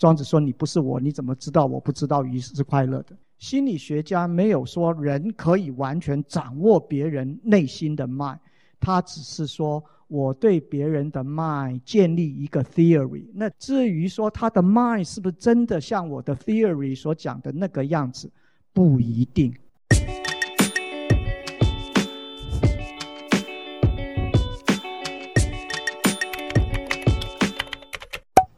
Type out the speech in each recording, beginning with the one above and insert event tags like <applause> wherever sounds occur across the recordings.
庄子说：“你不是我，你怎么知道我不知道鱼是快乐的？”心理学家没有说人可以完全掌握别人内心的脉，他只是说我对别人的脉建立一个 theory。那至于说他的脉是不是真的像我的 theory 所讲的那个样子，不一定。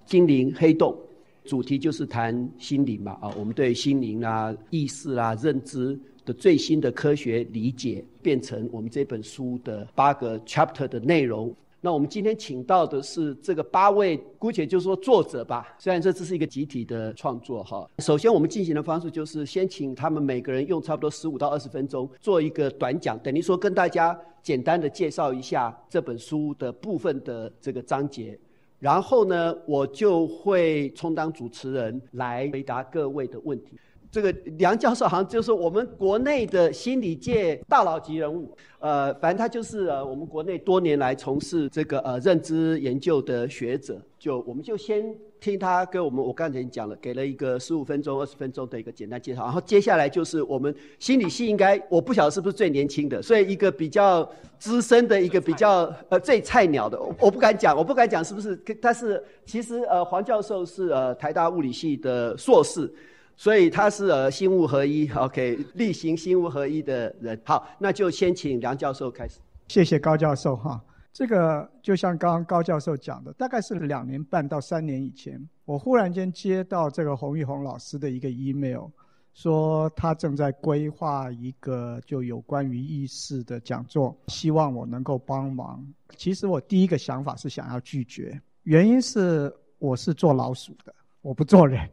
精灵黑洞。主题就是谈心灵嘛，啊，我们对心灵啊、意识啊、认知的最新的科学理解，变成我们这本书的八个 chapter 的内容。那我们今天请到的是这个八位，姑且就说作者吧。虽然这只是一个集体的创作哈。首先我们进行的方式就是先请他们每个人用差不多十五到二十分钟做一个短讲，等于说跟大家简单的介绍一下这本书的部分的这个章节。然后呢，我就会充当主持人来回答各位的问题。这个梁教授好像就是我们国内的心理界大佬级人物，呃，反正他就是呃我们国内多年来从事这个呃认知研究的学者。就我们就先。听他跟我们，我刚才已经讲了，给了一个十五分钟、二十分钟的一个简单介绍。然后接下来就是我们心理系应该，我不晓得是不是最年轻的，所以一个比较资深的一个比较呃最菜鸟的，我不敢讲，我不敢讲是不是？但是其实呃黄教授是呃台大物理系的硕士，所以他是呃心物合一，OK，力行心物合一的人。好，那就先请梁教授开始。谢谢高教授哈。这个就像刚刚高教授讲的，大概是两年半到三年以前，我忽然间接到这个洪玉红老师的一个 email，说他正在规划一个就有关于意识的讲座，希望我能够帮忙。其实我第一个想法是想要拒绝，原因是我是做老鼠的，我不做人。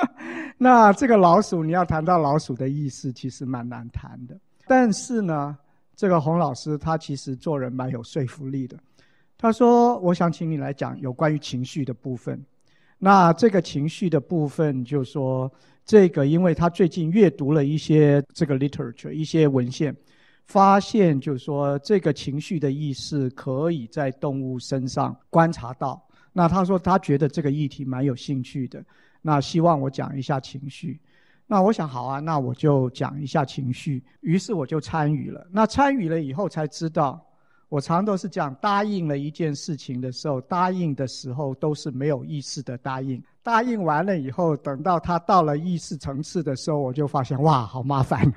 <laughs> 那这个老鼠，你要谈到老鼠的意识，其实蛮难谈的。但是呢，这个洪老师他其实做人蛮有说服力的。他说：“我想请你来讲有关于情绪的部分。那这个情绪的部分，就是说这个，因为他最近阅读了一些这个 literature 一些文献，发现就是说这个情绪的意识可以在动物身上观察到。那他说他觉得这个议题蛮有兴趣的。那希望我讲一下情绪。”那我想好啊，那我就讲一下情绪。于是我就参与了。那参与了以后才知道，我常都是这样：答应了一件事情的时候，答应的时候都是没有意识的答应。答应完了以后，等到他到了意识层次的时候，我就发现哇，好麻烦，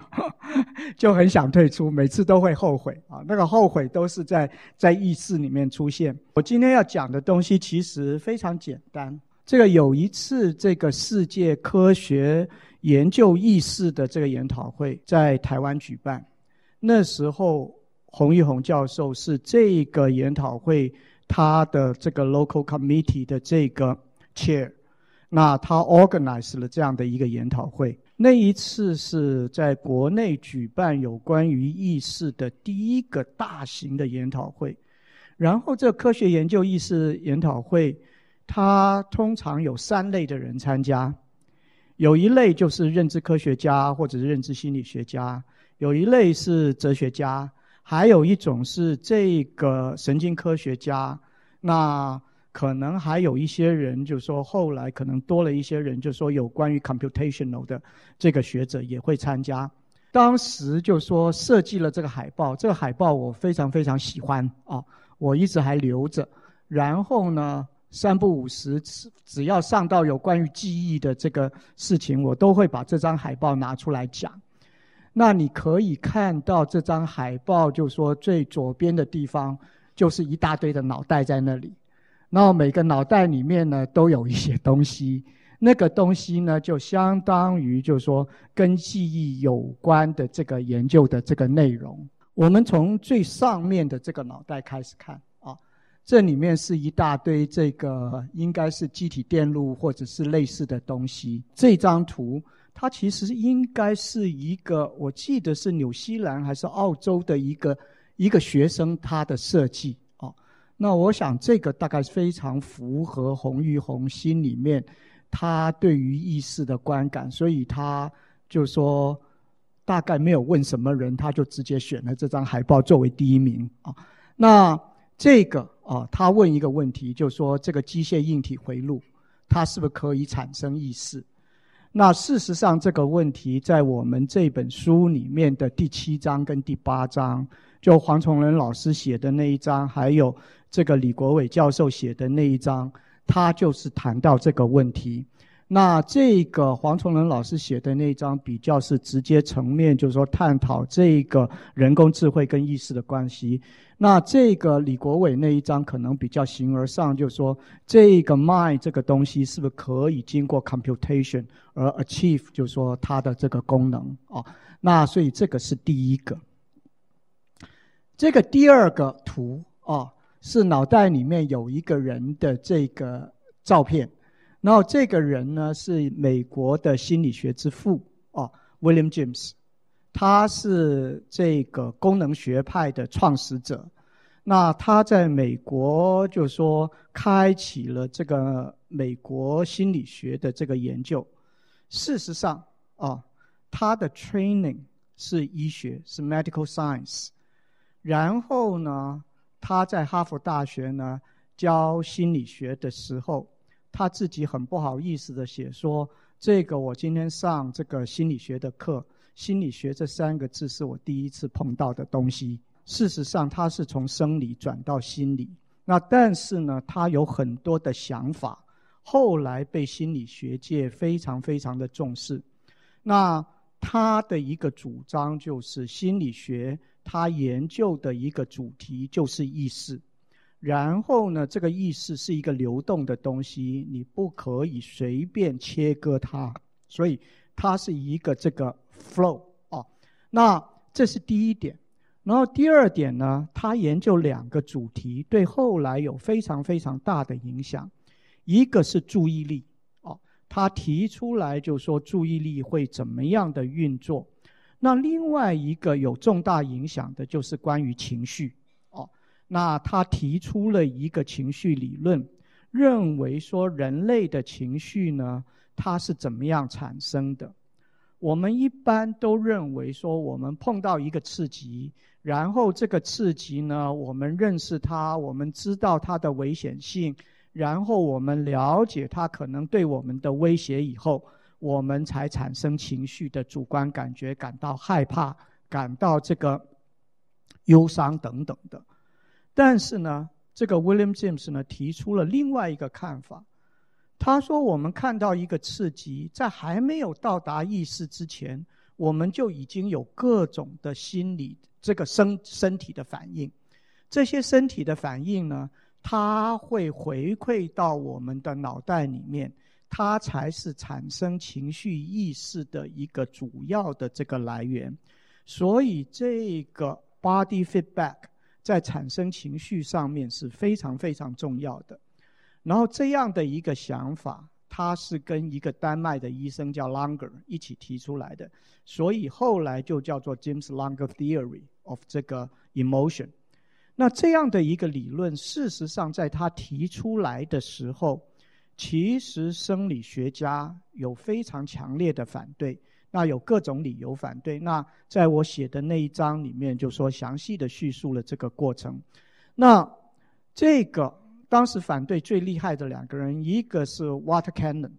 <laughs> 就很想退出。每次都会后悔啊，那个后悔都是在在意识里面出现。我今天要讲的东西其实非常简单。这个有一次，这个世界科学。研究意识的这个研讨会在台湾举办，那时候洪玉红教授是这个研讨会他的这个 local committee 的这个 chair，那他 organize 了这样的一个研讨会。那一次是在国内举办有关于意识的第一个大型的研讨会，然后这科学研究意识研讨会，它通常有三类的人参加。有一类就是认知科学家或者是认知心理学家，有一类是哲学家，还有一种是这个神经科学家。那可能还有一些人，就是说后来可能多了一些人，就是说有关于 computational 的这个学者也会参加。当时就说设计了这个海报，这个海报我非常非常喜欢啊，我一直还留着。然后呢，三不五时，只要上到有关于记忆的这个事情，我都会把这张海报拿出来讲。那你可以看到这张海报，就说最左边的地方就是一大堆的脑袋在那里，然后每个脑袋里面呢都有一些东西，<laughs> 那个东西呢就相当于就是说跟记忆有关的这个研究的这个内容。我们从最上面的这个脑袋开始看。这里面是一大堆这个应该是机体电路或者是类似的东西。这张图它其实应该是一个，我记得是纽西兰还是澳洲的一个一个学生他的设计啊。那我想这个大概非常符合洪玉鸿心里面他对于意识的观感，所以他就说大概没有问什么人，他就直接选了这张海报作为第一名啊。那这个。啊，他问一个问题，就说这个机械硬体回路，它是不是可以产生意识？那事实上，这个问题在我们这本书里面的第七章跟第八章，就黄崇仁老师写的那一章，还有这个李国伟教授写的那一章，他就是谈到这个问题。那这个黄崇仁老师写的那一章比较是直接层面，就是说探讨这个人工智慧跟意识的关系。那这个李国伟那一章可能比较形而上，就是说这个 mind 这个东西是不是可以经过 computation 而 achieve，就是说它的这个功能啊？那所以这个是第一个。这个第二个图啊，是脑袋里面有一个人的这个照片。然后这个人呢，是美国的心理学之父哦，William James，他是这个功能学派的创始者。那他在美国就说开启了这个美国心理学的这个研究。事实上啊，他的 training 是医学，是 medical science。然后呢，他在哈佛大学呢教心理学的时候。他自己很不好意思的写说：“这个我今天上这个心理学的课，心理学这三个字是我第一次碰到的东西。事实上，他是从生理转到心理。那但是呢，他有很多的想法，后来被心理学界非常非常的重视。那他的一个主张就是，心理学他研究的一个主题就是意识。”然后呢，这个意识是一个流动的东西，你不可以随便切割它，所以它是一个这个 flow 啊。那这是第一点。然后第二点呢，他研究两个主题，对后来有非常非常大的影响。一个是注意力哦，他提出来就说注意力会怎么样的运作。那另外一个有重大影响的就是关于情绪。那他提出了一个情绪理论，认为说人类的情绪呢，它是怎么样产生的？我们一般都认为说，我们碰到一个刺激，然后这个刺激呢，我们认识它，我们知道它的危险性，然后我们了解它可能对我们的威胁以后，我们才产生情绪的主观感觉，感到害怕，感到这个忧伤等等的。但是呢，这个 William James 呢提出了另外一个看法。他说：“我们看到一个刺激，在还没有到达意识之前，我们就已经有各种的心理这个身身体的反应。这些身体的反应呢，它会回馈到我们的脑袋里面，它才是产生情绪意识的一个主要的这个来源。所以这个 body feedback。”在产生情绪上面是非常非常重要的，然后这样的一个想法，他是跟一个丹麦的医生叫 Langer 一起提出来的，所以后来就叫做 James Langer Theory of 这个 emotion。那这样的一个理论，事实上在他提出来的时候，其实生理学家有非常强烈的反对。那有各种理由反对。那在我写的那一章里面，就说详细的叙述了这个过程。那这个当时反对最厉害的两个人，一个是 Water Cannon。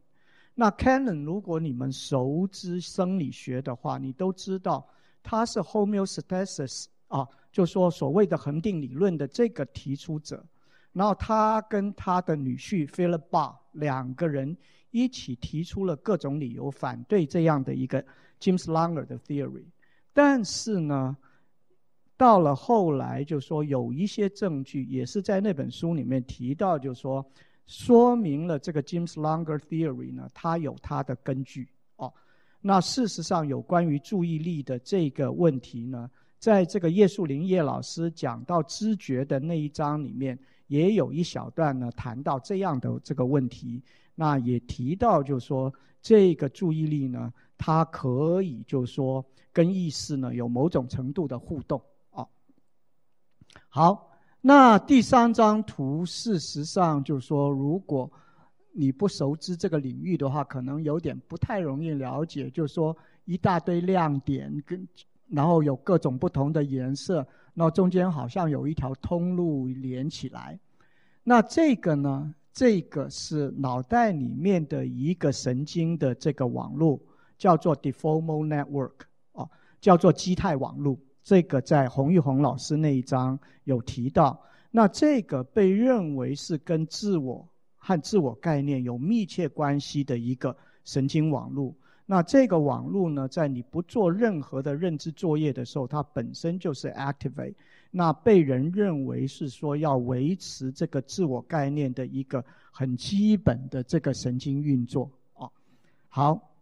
那 Cannon 如果你们熟知生理学的话，你都知道他是 homeostasis 啊，就说所谓的恒定理论的这个提出者。然后他跟他的女婿 Philip BA 两个人。一起提出了各种理由反对这样的一个 James Langer 的 theory，但是呢，到了后来就说有一些证据也是在那本书里面提到，就说说明了这个 James Langer theory 呢，它有它的根据哦。那事实上有关于注意力的这个问题呢，在这个叶树林叶老师讲到知觉的那一章里面，也有一小段呢谈到这样的这个问题。那也提到，就是说这个注意力呢，它可以就是说跟意识呢有某种程度的互动啊。好，那第三张图，事实上就是说，如果你不熟知这个领域的话，可能有点不太容易了解。就是说一大堆亮点跟，然后有各种不同的颜色，那中间好像有一条通路连起来。那这个呢？这个是脑袋里面的一个神经的这个网络，叫做 d e f o r m a l network 哦，叫做基态网络。这个在洪玉红老师那一章有提到。那这个被认为是跟自我和自我概念有密切关系的一个神经网络。那这个网络呢，在你不做任何的认知作业的时候，它本身就是 activate。那被人认为是说要维持这个自我概念的一个很基本的这个神经运作啊。好，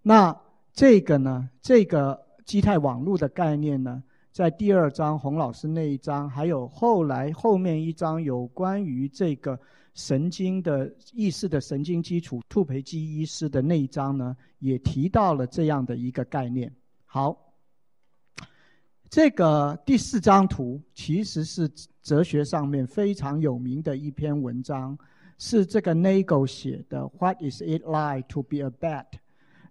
那这个呢，这个基态网络的概念呢，在第二章洪老师那一章，还有后来后面一章有关于这个神经的意识的神经基础，兔培基医师的那一章呢，也提到了这样的一个概念。好，这个第四张图其实是哲学上面非常有名的一篇文章，是这个 Nagel 写的。What is it like to be a bat？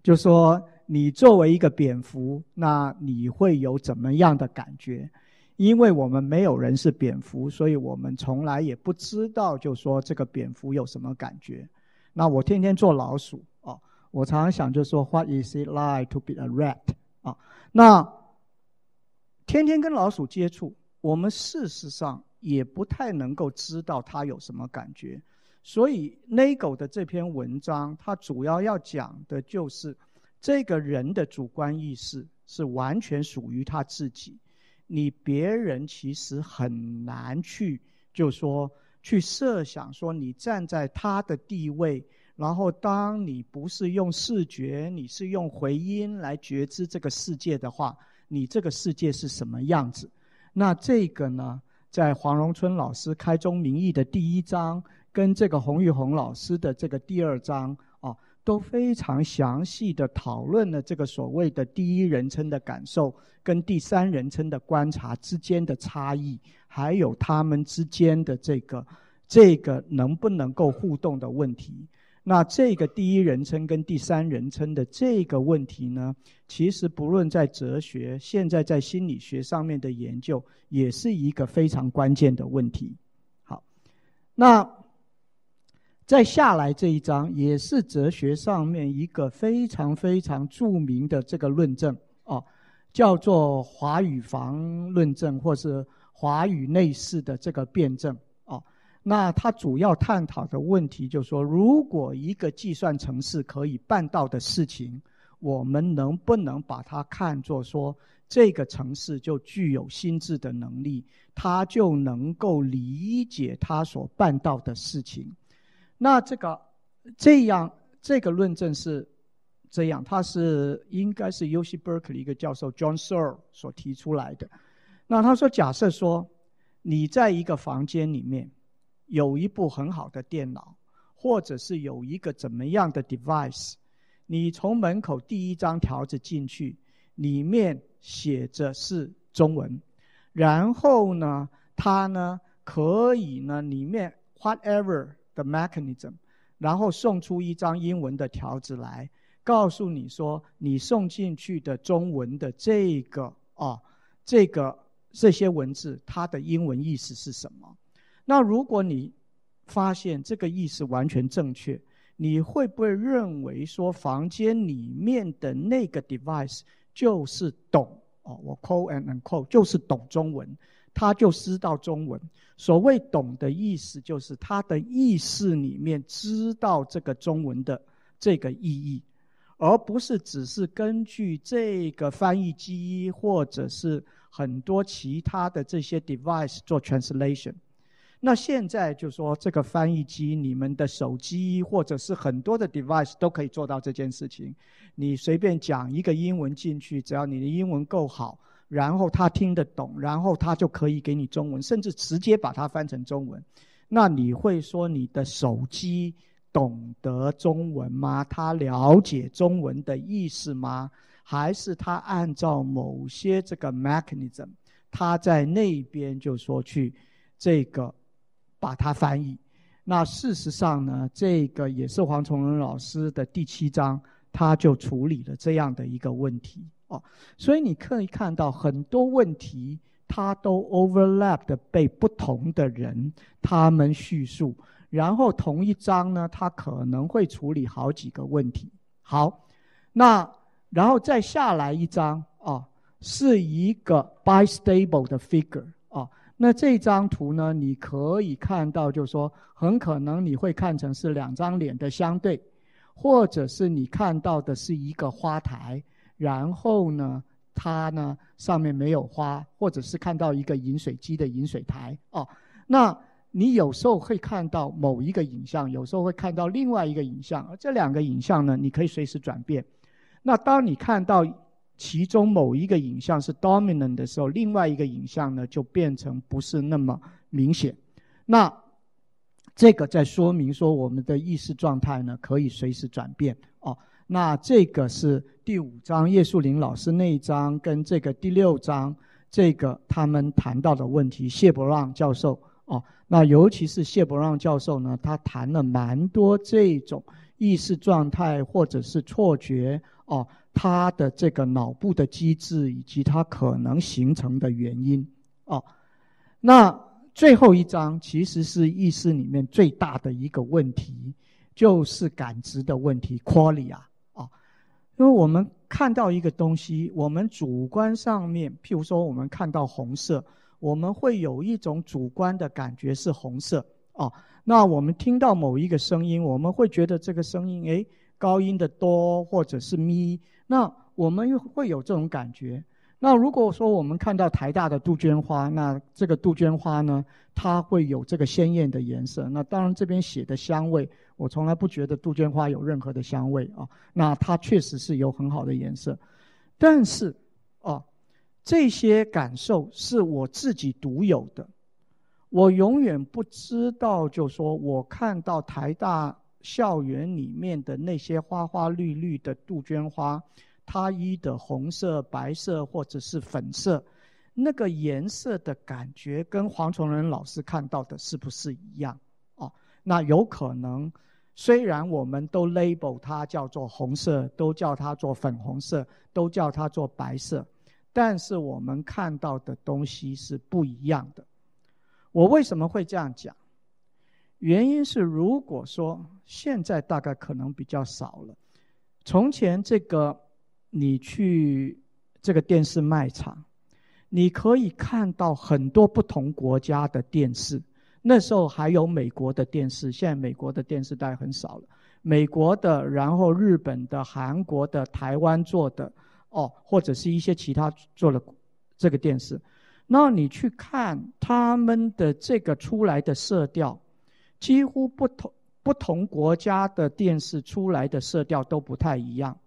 就说。你作为一个蝙蝠，那你会有怎么样的感觉？因为我们没有人是蝙蝠，所以我们从来也不知道，就说这个蝙蝠有什么感觉。那我天天做老鼠啊，我常常想就说，What is it like to be a rat？啊，那天天跟老鼠接触，我们事实上也不太能够知道它有什么感觉。所以 n a g e 的这篇文章，它主要要讲的就是。这个人的主观意识是完全属于他自己，你别人其实很难去，就说去设想说你站在他的地位，然后当你不是用视觉，你是用回音来觉知这个世界的话，你这个世界是什么样子？那这个呢，在黄荣春老师开宗明义的第一章，跟这个洪玉红老师的这个第二章啊。都非常详细的讨论了这个所谓的第一人称的感受跟第三人称的观察之间的差异，还有他们之间的这个这个能不能够互动的问题。那这个第一人称跟第三人称的这个问题呢，其实不论在哲学，现在在心理学上面的研究，也是一个非常关键的问题。好，那。再下来这一章也是哲学上面一个非常非常著名的这个论证哦，叫做华语房论证，或是华语内饰的这个辩证。那他主要探讨的问题就是说，如果一个计算程式可以办到的事情，我们能不能把它看作说，这个城市就具有心智的能力，它就能够理解它所办到的事情？那这个这样这个论证是这样，它是应该是 UC Berkeley 一个教授 John Searle 所提出来的。那他说，假设说你在一个房间里面有一部很好的电脑，或者是有一个怎么样的 device，你从门口第一张条子进去，里面写着是中文，然后呢，它呢可以呢里面 whatever。的 mechanism，然后送出一张英文的条子来，告诉你说你送进去的中文的这个啊，这个这些文字它的英文意思是什么？那如果你发现这个意思完全正确，你会不会认为说房间里面的那个 device 就是懂哦？我 quote and unquote 就是懂中文。他就知道中文。所谓“懂”的意思，就是他的意识里面知道这个中文的这个意义，而不是只是根据这个翻译机或者是很多其他的这些 device 做 translation。那现在就说这个翻译机，你们的手机或者是很多的 device 都可以做到这件事情。你随便讲一个英文进去，只要你的英文够好。然后他听得懂，然后他就可以给你中文，甚至直接把它翻成中文。那你会说你的手机懂得中文吗？他了解中文的意思吗？还是他按照某些这个 mechanism，他在那边就说去这个把它翻译？那事实上呢，这个也是黄崇仁老师的第七章，他就处理了这样的一个问题。哦，所以你可以看到很多问题，它都 overlap 的被不同的人他们叙述，然后同一章呢，他可能会处理好几个问题。好，那然后再下来一张啊，是一个 bistable 的 figure。那这张图呢，你可以看到，就是说，很可能你会看成是两张脸的相对，或者是你看到的是一个花台，然后呢，它呢上面没有花，或者是看到一个饮水机的饮水台哦。那你有时候会看到某一个影像，有时候会看到另外一个影像，而这两个影像呢，你可以随时转变。那当你看到其中某一个影像是 dominant 的时候，另外一个影像呢就变成不是那么明显。那这个在说明说我们的意识状态呢可以随时转变哦。那这个是第五章叶树林老师那一章跟这个第六章这个他们谈到的问题，谢伯让教授哦。那尤其是谢伯让教授呢，他谈了蛮多这种意识状态或者是错觉哦。他的这个脑部的机制以及它可能形成的原因，哦，那最后一章其实是意识里面最大的一个问题，就是感知的问题，qualia 啊，因为我们看到一个东西，我们主观上面，譬如说我们看到红色，我们会有一种主观的感觉是红色，哦，那我们听到某一个声音，我们会觉得这个声音，诶，高音的哆或者是咪。那我们又会有这种感觉。那如果说我们看到台大的杜鹃花，那这个杜鹃花呢，它会有这个鲜艳的颜色。那当然这边写的香味，我从来不觉得杜鹃花有任何的香味啊。那它确实是有很好的颜色，但是啊，这些感受是我自己独有的。我永远不知道，就说我看到台大。校园里面的那些花花绿绿的杜鹃花，它一的红色、白色或者是粉色，那个颜色的感觉跟黄崇仁老师看到的是不是一样？哦，那有可能，虽然我们都 label 它叫做红色，都叫它做粉红色，都叫它做白色，但是我们看到的东西是不一样的。我为什么会这样讲？原因是，如果说现在大概可能比较少了。从前这个，你去这个电视卖场，你可以看到很多不同国家的电视。那时候还有美国的电视，现在美国的电视大概很少了。美国的，然后日本的、韩国的、台湾做的，哦，或者是一些其他做了这个电视。那你去看他们的这个出来的色调。几乎不同不同国家的电视出来的色调都不太一样，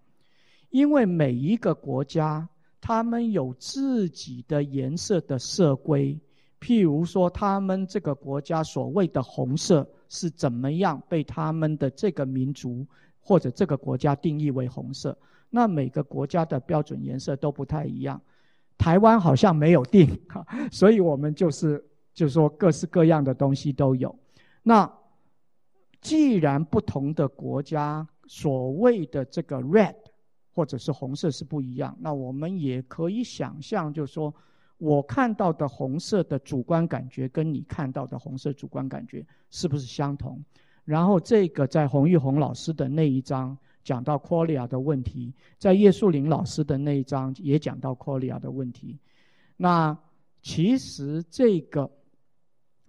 因为每一个国家他们有自己的颜色的色规。譬如说，他们这个国家所谓的红色是怎么样被他们的这个民族或者这个国家定义为红色？那每个国家的标准颜色都不太一样。台湾好像没有定，所以我们就是就是说各式各样的东西都有。那既然不同的国家所谓的这个 red 或者是红色是不一样，那我们也可以想象，就是说我看到的红色的主观感觉跟你看到的红色主观感觉是不是相同？然后这个在洪玉红老师的那一章讲到 qualia 的问题，在叶树林老师的那一章也讲到 qualia 的问题。那其实这个。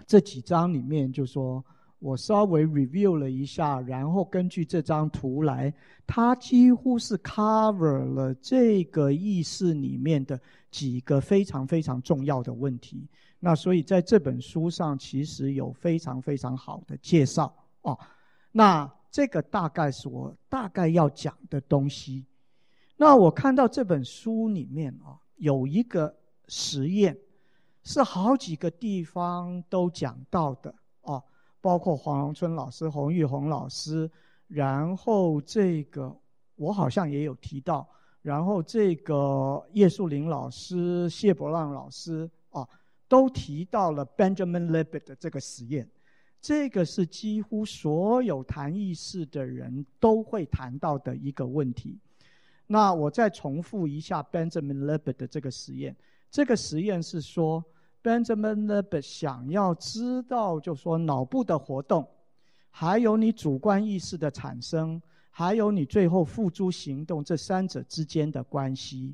这几张里面，就说我稍微 review 了一下，然后根据这张图来，它几乎是 cover 了这个意识里面的几个非常非常重要的问题。那所以在这本书上，其实有非常非常好的介绍哦。那这个大概是我大概要讲的东西。那我看到这本书里面啊，有一个实验。是好几个地方都讲到的哦，包括黄荣春老师、洪玉红老师，然后这个我好像也有提到，然后这个叶树林老师、谢伯浪老师啊，都提到了 Benjamin Libet 的这个实验。这个是几乎所有谈意识的人都会谈到的一个问题。那我再重复一下 Benjamin Libet 的这个实验。这个实验是说，Benjamin Libet 想要知道，就说脑部的活动，还有你主观意识的产生，还有你最后付诸行动这三者之间的关系。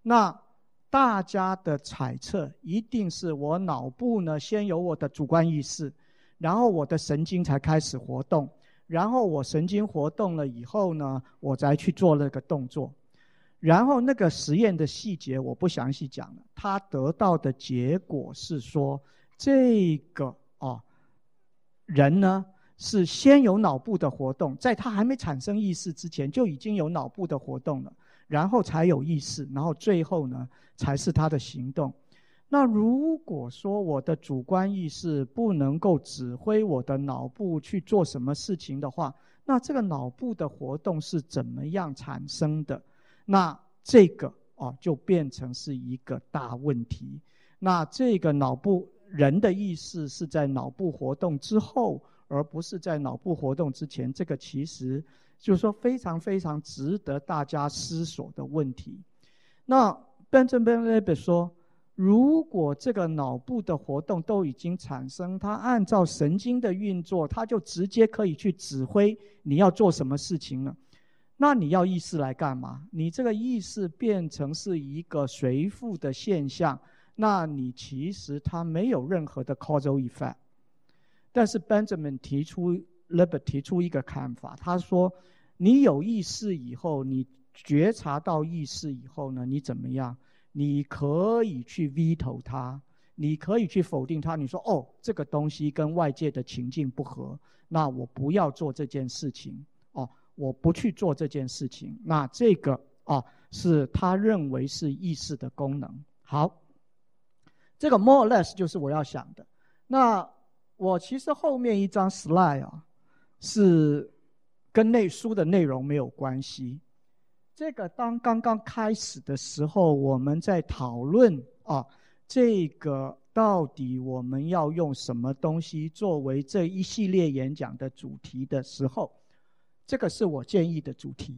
那大家的猜测一定是我脑部呢，先有我的主观意识，然后我的神经才开始活动，然后我神经活动了以后呢，我再去做那个动作。然后那个实验的细节我不详细讲了，他得到的结果是说，这个哦人呢是先有脑部的活动，在他还没产生意识之前就已经有脑部的活动了，然后才有意识，然后最后呢才是他的行动。那如果说我的主观意识不能够指挥我的脑部去做什么事情的话，那这个脑部的活动是怎么样产生的？那这个哦，就变成是一个大问题。那这个脑部人的意识是在脑部活动之后，而不是在脑部活动之前。这个其实就是说非常非常值得大家思索的问题。那 Benjamin Libe 说，如果这个脑部的活动都已经产生，它按照神经的运作，它就直接可以去指挥你要做什么事情了。那你要意识来干嘛？你这个意识变成是一个随附的现象，那你其实它没有任何的 causal effect。但是 Benjamin 提出，Libet 提出一个看法，他说：你有意识以后，你觉察到意识以后呢，你怎么样？你可以去 veto 它，你可以去否定它。你说：哦，这个东西跟外界的情境不合，那我不要做这件事情。我不去做这件事情，那这个啊是他认为是意识的功能。好，这个 more or less 就是我要想的。那我其实后面一张 slide 啊，是跟那书的内容没有关系。这个当刚刚开始的时候，我们在讨论啊，这个到底我们要用什么东西作为这一系列演讲的主题的时候。这个是我建议的主题。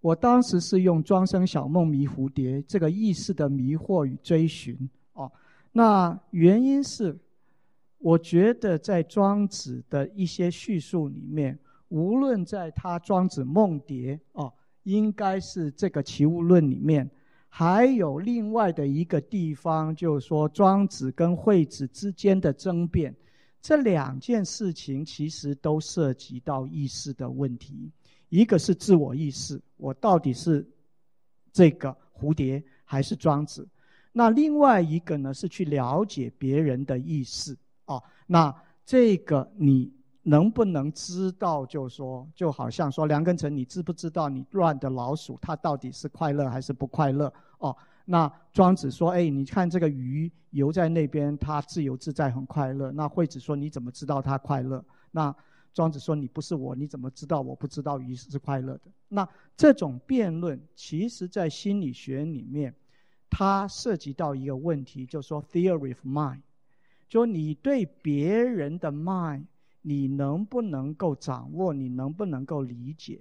我当时是用“庄生晓梦迷蝴蝶”这个意识的迷惑与追寻哦。那原因是，我觉得在庄子的一些叙述里面，无论在他《庄子梦蝶》哦，应该是这个《齐物论》里面，还有另外的一个地方，就是说庄子跟惠子之间的争辩。这两件事情其实都涉及到意识的问题，一个是自我意识，我到底是这个蝴蝶还是庄子？那另外一个呢，是去了解别人的意识哦。那这个你能不能知道？就说就好像说梁根成，你知不知道你乱的老鼠它到底是快乐还是不快乐？哦。那庄子说：“哎，你看这个鱼游在那边，它自由自在，很快乐。”那惠子说：“你怎么知道它快乐？”那庄子说：“你不是我，你怎么知道我不知道鱼是快乐的？”那这种辩论，其实在心理学里面，它涉及到一个问题，就说 “theory of mind”，就你对别人的 mind，你能不能够掌握？你能不能够理解？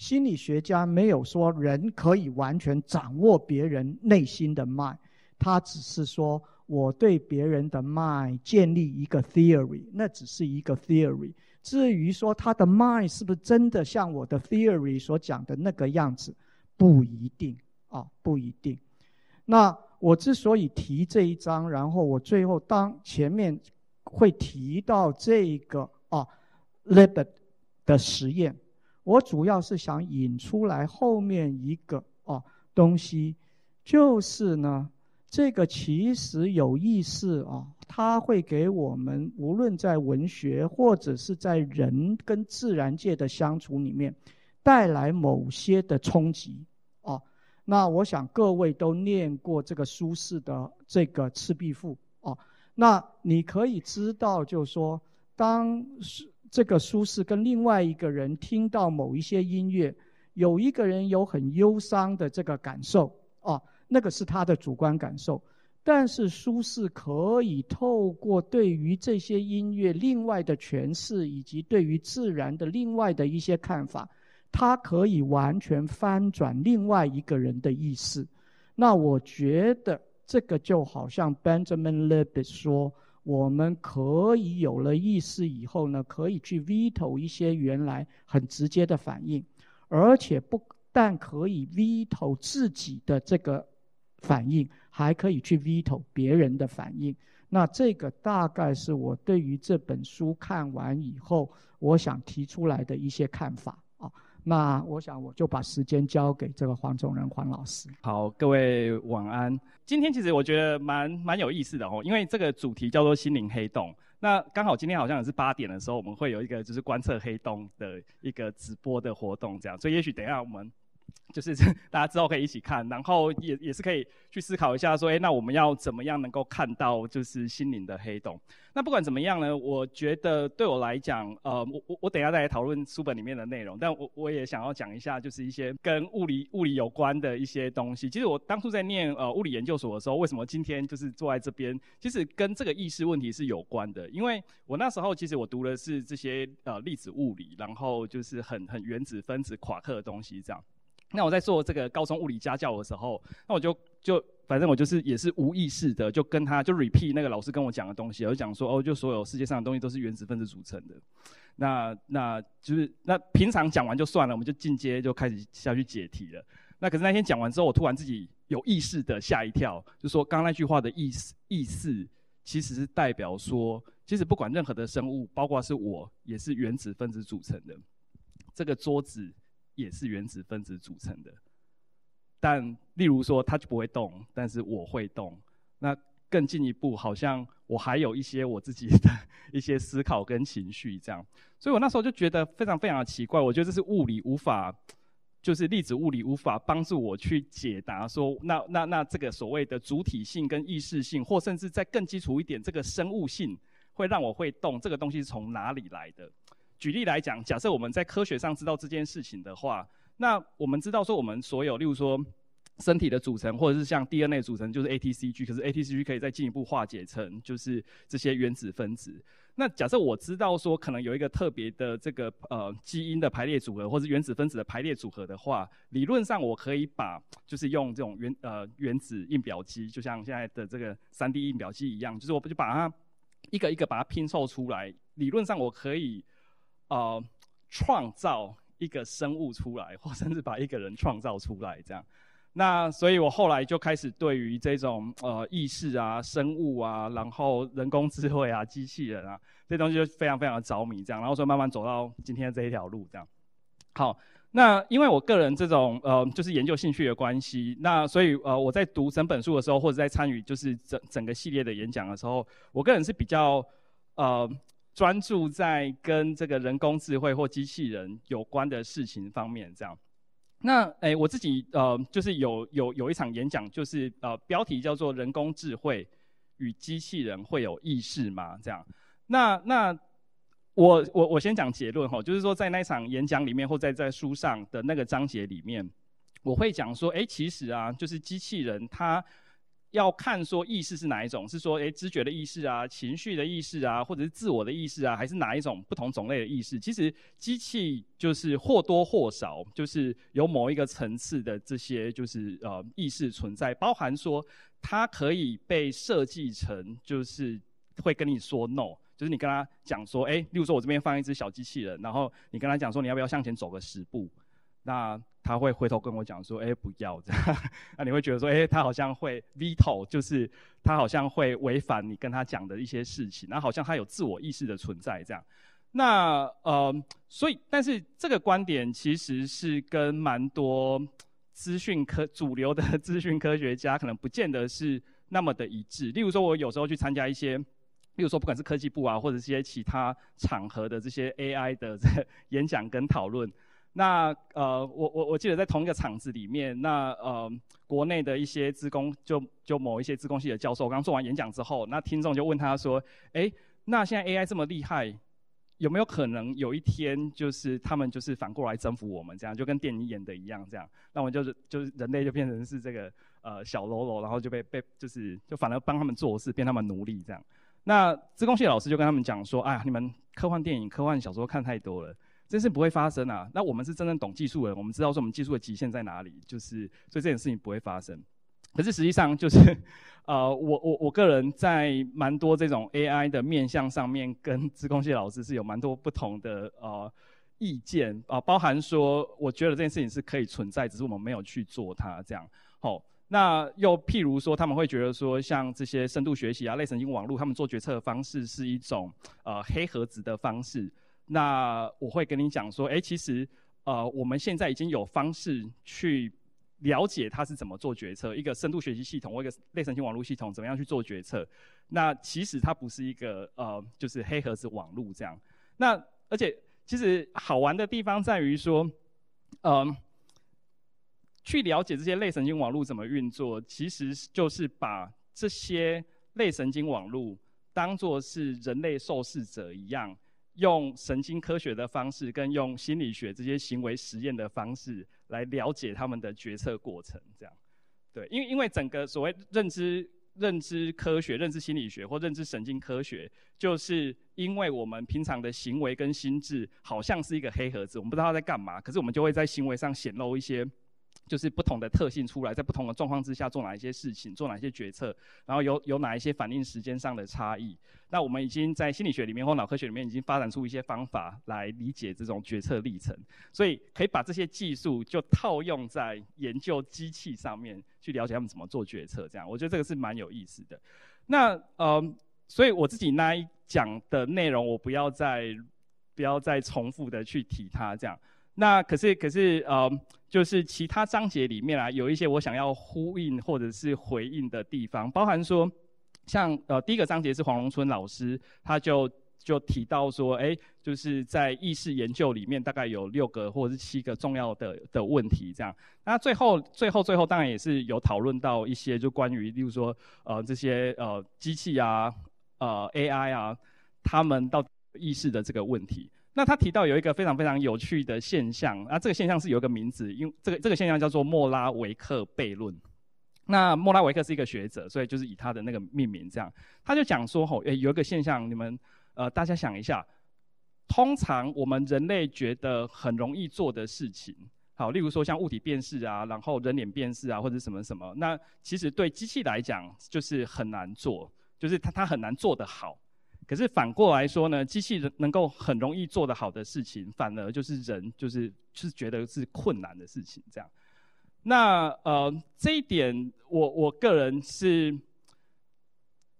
心理学家没有说人可以完全掌握别人内心的 mind，他只是说我对别人的 mind 建立一个 theory，那只是一个 theory。至于说他的 mind 是不是真的像我的 theory 所讲的那个样子，不一定啊，不一定。那我之所以提这一章，然后我最后当前面会提到这个啊 Libet 的实验。我主要是想引出来后面一个哦东西，就是呢，这个其实有意思啊，它会给我们无论在文学或者是在人跟自然界的相处里面，带来某些的冲击哦。那我想各位都念过这个苏轼的这个《赤壁赋》哦，那你可以知道，就是说当是。这个苏轼跟另外一个人听到某一些音乐，有一个人有很忧伤的这个感受，哦，那个是他的主观感受。但是苏轼可以透过对于这些音乐另外的诠释，以及对于自然的另外的一些看法，他可以完全翻转另外一个人的意思。那我觉得这个就好像 Benjamin Libet 说。我们可以有了意识以后呢，可以去 veto 一些原来很直接的反应，而且不但可以 veto 自己的这个反应，还可以去 veto 别人的反应。那这个大概是我对于这本书看完以后，我想提出来的一些看法。那我想我就把时间交给这个黄种人黄老师。好，各位晚安。今天其实我觉得蛮蛮有意思的哦，因为这个主题叫做心灵黑洞。那刚好今天好像也是八点的时候，我们会有一个就是观测黑洞的一个直播的活动，这样。所以也许等一下我们。就是 <laughs> 大家之后可以一起看，然后也也是可以去思考一下，说，诶，那我们要怎么样能够看到就是心灵的黑洞？那不管怎么样呢，我觉得对我来讲，呃，我我我等一下再来讨论书本里面的内容，但我我也想要讲一下，就是一些跟物理物理有关的一些东西。其实我当初在念呃物理研究所的时候，为什么今天就是坐在这边？其实跟这个意识问题是有关的，因为我那时候其实我读的是这些呃粒子物理，然后就是很很原子分子夸克的东西这样。那我在做这个高中物理家教的时候，那我就就反正我就是也是无意识的就跟他就 repeat 那个老师跟我讲的东西，我就讲说哦，就所有世界上的东西都是原子分子组成的。那那就是那平常讲完就算了，我们就进阶就开始下去解题了。那可是那天讲完之后，我突然自己有意识的吓一跳，就说刚刚那句话的意思意思其实是代表说，其实不管任何的生物，包括是我也是原子分子组成的。这个桌子。也是原子分子组成的，但例如说它就不会动，但是我会动。那更进一步，好像我还有一些我自己的一些思考跟情绪，这样。所以我那时候就觉得非常非常的奇怪。我觉得这是物理无法，就是粒子物理无法帮助我去解答说，那那那这个所谓的主体性跟意识性，或甚至再更基础一点，这个生物性会让我会动，这个东西是从哪里来的？举例来讲，假设我们在科学上知道这件事情的话，那我们知道说我们所有，例如说身体的组成，或者是像 DNA 组成，就是 ATCG，可是 ATCG 可以再进一步化解成就是这些原子分子。那假设我知道说可能有一个特别的这个呃基因的排列组合，或是原子分子的排列组合的话，理论上我可以把就是用这种原呃原子印表机，就像现在的这个 3D 印表机一样，就是我不就把它一个一个把它拼凑出来，理论上我可以。呃，创造一个生物 <laughs> 出来，或甚至把一个人创造出来，这样。那所以我后来就开始对于这种呃意识啊、生物啊，然后人工智慧啊、机器人啊这东西就非常非常的着迷，这样。然后说慢慢走到今天这一条路，这样。好，那因为我个人这种呃就是研究兴趣的关系，那所以呃我在读整本书的时候，或者在参与就是整整个系列的演讲的时候，我个人是比较呃。专注在跟这个人工智慧或机器人有关的事情方面，这样。那诶，我自己呃，就是有有有一场演讲，就是呃，标题叫做“人工智慧与机器人会有意识吗？”这样。那那我我我先讲结论哈，就是说在那场演讲里面，或在在书上的那个章节里面，我会讲说，诶，其实啊，就是机器人它。要看说意识是哪一种，是说诶知觉的意识啊，情绪的意识啊，或者是自我的意识啊，还是哪一种不同种类的意识？其实机器就是或多或少就是有某一个层次的这些就是呃意识存在，包含说它可以被设计成就是会跟你说 no，就是你跟他讲说，诶，例如说我这边放一只小机器人，然后你跟他讲说你要不要向前走个十步，那。他会回头跟我讲说：“哎，不要这样。<laughs> ”那你会觉得说：“哎，他好像会 veto，就是他好像会违反你跟他讲的一些事情，然后好像他有自我意识的存在这样。”那呃，所以，但是这个观点其实是跟蛮多资讯科主流的资讯科学家可能不见得是那么的一致。例如说，我有时候去参加一些，例如说不管是科技部啊，或者是一些其他场合的这些 AI 的这演讲跟讨论。那呃，我我我记得在同一个场子里面，那呃，国内的一些资工，就就某一些资工系的教授，刚做完演讲之后，那听众就问他说：“诶，那现在 AI 这么厉害，有没有可能有一天就是他们就是反过来征服我们，这样就跟电影演的一样，这样，那我们就是就是人类就变成是这个呃小喽啰，然后就被被就是就反而帮他们做事，变他们奴隶这样。那资工系老师就跟他们讲说：哎呀，你们科幻电影、科幻小说看太多了。”这是不会发生啊！那我们是真正懂技术的人，我们知道说我们技术的极限在哪里，就是所以这件事情不会发生。可是实际上就是，呃，我我我个人在蛮多这种 AI 的面向上面，跟资工系老师是有蛮多不同的呃意见啊、包含说，我觉得这件事情是可以存在，只是我们没有去做它这样。好、那又譬如说，他们会觉得说，像这些深度学习啊、类神经网络，他们做决策的方式是一种呃黑盒子的方式。那我会跟你讲说，哎，其实呃我们现在已经有方式去。了解它是怎么做决策，一个深度学习系统或一个类神经网络系统怎么样去做决策？那其实它不是一个呃，就是黑盒子网络这样。那而且其实好玩的地方在于说，嗯、呃，去了解这些类神经网络怎么运作，其实就是把这些类神经网络当作是人类受试者一样。用神经科学的方式，跟用心理学这些行为实验的方式来了解他们的决策过程，这样，对，因为因为整个所谓认知认知科学、认知心理学或认知神经科学，就是因为我们平常的行为跟心智好像是一个黑盒子，我们不知道它在干嘛，可是我们就会在行为上显露一些。就是不同的特性出来，在不同的状况之下做哪一些事情，做哪些决策，然后有有哪一些反应时间上的差异。那我们已经在心理学里面或脑科学里面已经发展出一些方法来理解这种决策历程，所以可以把这些技术就套用在研究机器上面，去了解他们怎么做决策。这样，我觉得这个是蛮有意思的。那呃，所以我自己那一讲的内容，我不要再不要再重复的去提它这样。那可是可是呃，就是其他章节里面啊，有一些我想要呼应或者是回应的地方，包含说，像呃第一个章节是黄荣春老师，他就就提到说，哎，就是在意识研究里面大概有六个或者是七个重要的的问题这样。那最后最后最后当然也是有讨论到一些就关于，例如说呃这些呃机器啊呃 AI 啊，他们到意识的这个问题。那他提到有一个非常非常有趣的现象，啊，这个现象是有一个名字，因这个这个现象叫做莫拉维克悖论。那莫拉维克是一个学者，所以就是以他的那个命名这样。他就讲说，吼，诶，有一个现象，你们呃，大家想一下，通常我们人类觉得很容易做的事情，好，例如说像物体辨识啊，然后人脸辨识啊，或者什么什么，那其实对机器来讲就是很难做，就是它它很难做得好。可是反过来说呢，机器人能够很容易做得好的事情，反而就是人就是是觉得是困难的事情这样。那呃这一点我我个人是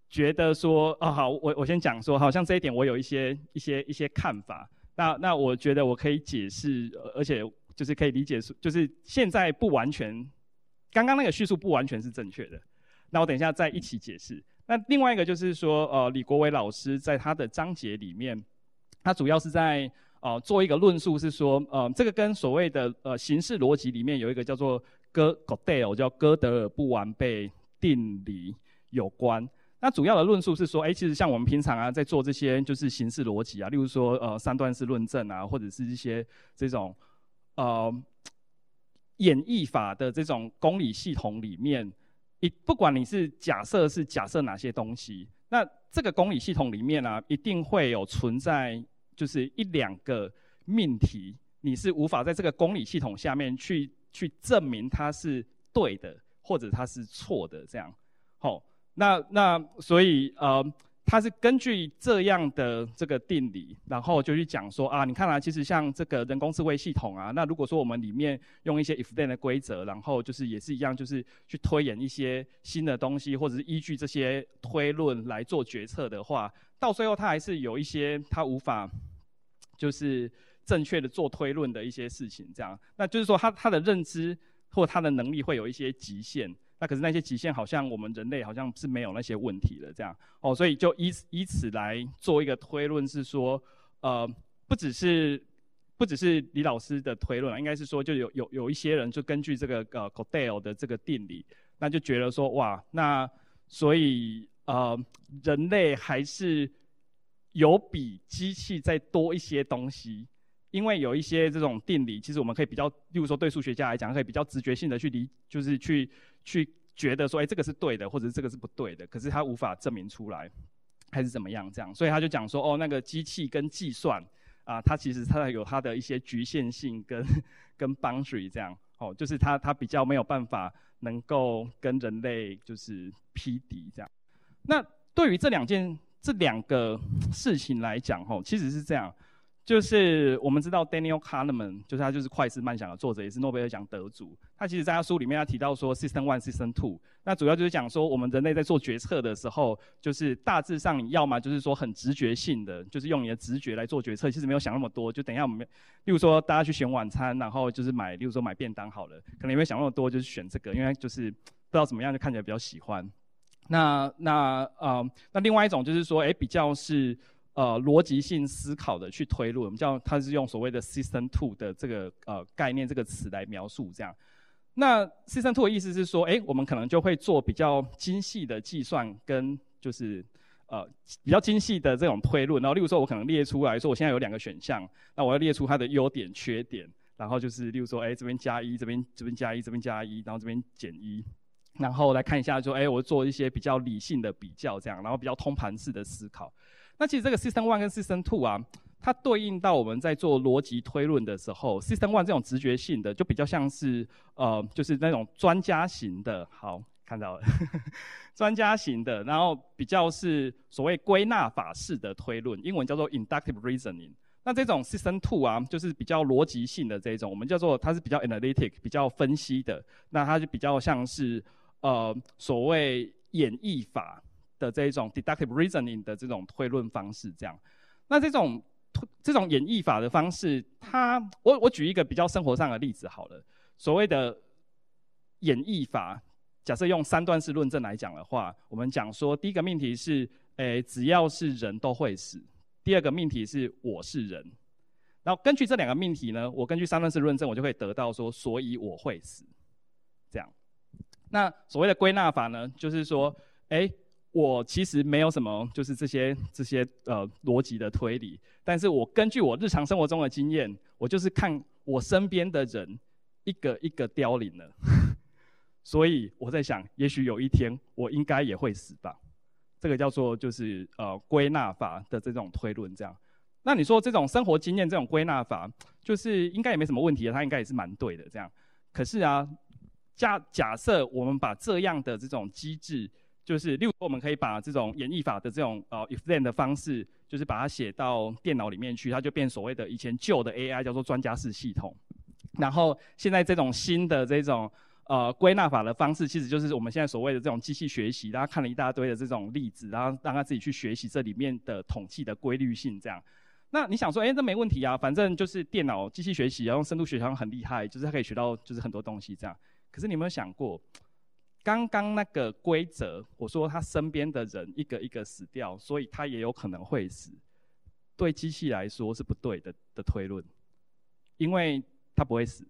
觉得说，哦好，我我先讲说，好像这一点我有一些一些一些看法。那那我觉得我可以解释，而且就是可以理解，就是现在不完全，刚刚那个叙述不完全是正确的。那我等一下再一起解释。那另外一个就是说，呃，李国伟老师在他的章节里面，他主要是在呃做一个论述，是说，呃，这个跟所谓的呃形式逻辑里面有一个叫做哥 Gödel 叫哥德尔不完备定理有关。那主要的论述是说，哎，其实像我们平常啊在做这些就是形式逻辑啊，例如说呃三段式论证啊，或者是一些这种呃演绎法的这种公理系统里面。一不管你是假设是假设哪些东西，那这个公理系统里面呢、啊，一定会有存在就是一两个命题，你是无法在这个公理系统下面去去证明它是对的，或者它是错的这样。好，那那所以呃。他是根据这样的这个定理，然后就去讲说啊，你看啊，其实像这个人工智慧系统啊，那如果说我们里面用一些 if then 的规则，然后就是也是一样，就是去推演一些新的东西，或者是依据这些推论来做决策的话，到最后它还是有一些它无法就是正确的做推论的一些事情，这样，那就是说它它的认知或它的能力会有一些极限。那可是那些极限好像我们人类好像是没有那些问题的这样。哦，所以就以以此来做一个推论是说，呃，不只是不只是李老师的推论，应该是说就有有有一些人就根据这个呃 Gödel 的这个定理，那就觉得说哇，那所以呃人类还是有比机器再多一些东西，因为有一些这种定理，其实我们可以比较，例如说对数学家来讲，可以比较直觉性的去理，就是去。去觉得说，哎，这个是对的，或者是这个是不对的，可是他无法证明出来，还是怎么样这样？所以他就讲说，哦，那个机器跟计算啊，它其实它有它的一些局限性跟跟 boundary 这样。哦，就是它它比较没有办法能够跟人类就是匹敌这样。那对于这两件这两个事情来讲，吼，其实是这样。就是我们知道 Daniel Kahneman，就是他就是快思慢想的作者，也是诺贝尔奖得主。他其实在他书里面他提到说，System One、System Two，那主要就是讲说，我们人类在做决策的时候，就是大致上你要么就是说很直觉性的，就是用你的直觉来做决策，其实没有想那么多。就等一下我们，例如说大家去选晚餐，然后就是买，例如说买便当好了，可能也没想那么多，就是选这个，因为就是不知道怎么样就看起来比较喜欢。那那呃，那另外一种就是说，哎，比较是。呃，逻辑性思考的去推论，我们叫它是用所谓的 System Two 的这个呃概念这个词来描述这样。那 System Two 的意思是说，哎，我们可能就会做比较精细的计算，跟就是呃比较精细的这种推论。然后，例如说，我可能列出来说，我现在有两个选项，那我要列出它的优点、缺点，然后就是例如说，哎，这边加一，这边这边加一，这边加一，然后这边减一，然后来看一下说，哎，我做一些比较理性的比较，这样，然后比较通盘式的思考。那其实这个 System One 跟 System Two 啊，它对应到我们在做逻辑推论的时候，System One 这种直觉性的就比较像是呃，就是那种专家型的。好，看到了，<laughs> 专家型的，然后比较是所谓归纳法式的推论，英文叫做 Inductive Reasoning。那这种 System Two 啊，就是比较逻辑性的这种，我们叫做它是比较 Analytic，比较分析的。那它就比较像是呃，所谓演绎法。的这一种 deductive reasoning 的这种推论方式，这样，那这种这种演绎法的方式，它我我举一个比较生活上的例子好了。所谓的演绎法，假设用三段式论证来讲的话，我们讲说，第一个命题是，诶，只要是人都会死；第二个命题是我是人。然后根据这两个命题呢，我根据三段式论证，我就可以得到说，所以我会死。这样，那所谓的归纳法呢，就是说，诶。我其实没有什么，就是这些这些呃逻辑的推理，但是我根据我日常生活中的经验，我就是看我身边的人一个一个凋零了，<laughs> 所以我在想，也许有一天我应该也会死吧。这个叫做就是呃归纳法的这种推论这样。那你说这种生活经验这种归纳法，就是应该也没什么问题的，它应该也是蛮对的这样。可是啊，假假设我们把这样的这种机制。就是，例如说，我们可以把这种演绎法的这种呃 if then 的方式，就是把它写到电脑里面去，它就变所谓的以前旧的 AI 叫做专家式系统。然后现在这种新的这种呃归纳法的方式，其实就是我们现在所谓的这种机器学习。大家看了一大堆的这种例子，然后让它自己去学习这里面的统计的规律性这样。那你想说，哎，这没问题啊，反正就是电脑机器学习，然后深度学习很厉害，就是它可以学到就是很多东西这样。可是你有没有想过？刚刚那个规则，我说他身边的人一个一个死掉，所以他也有可能会死。对机器来说是不对的的推论，因为他不会死。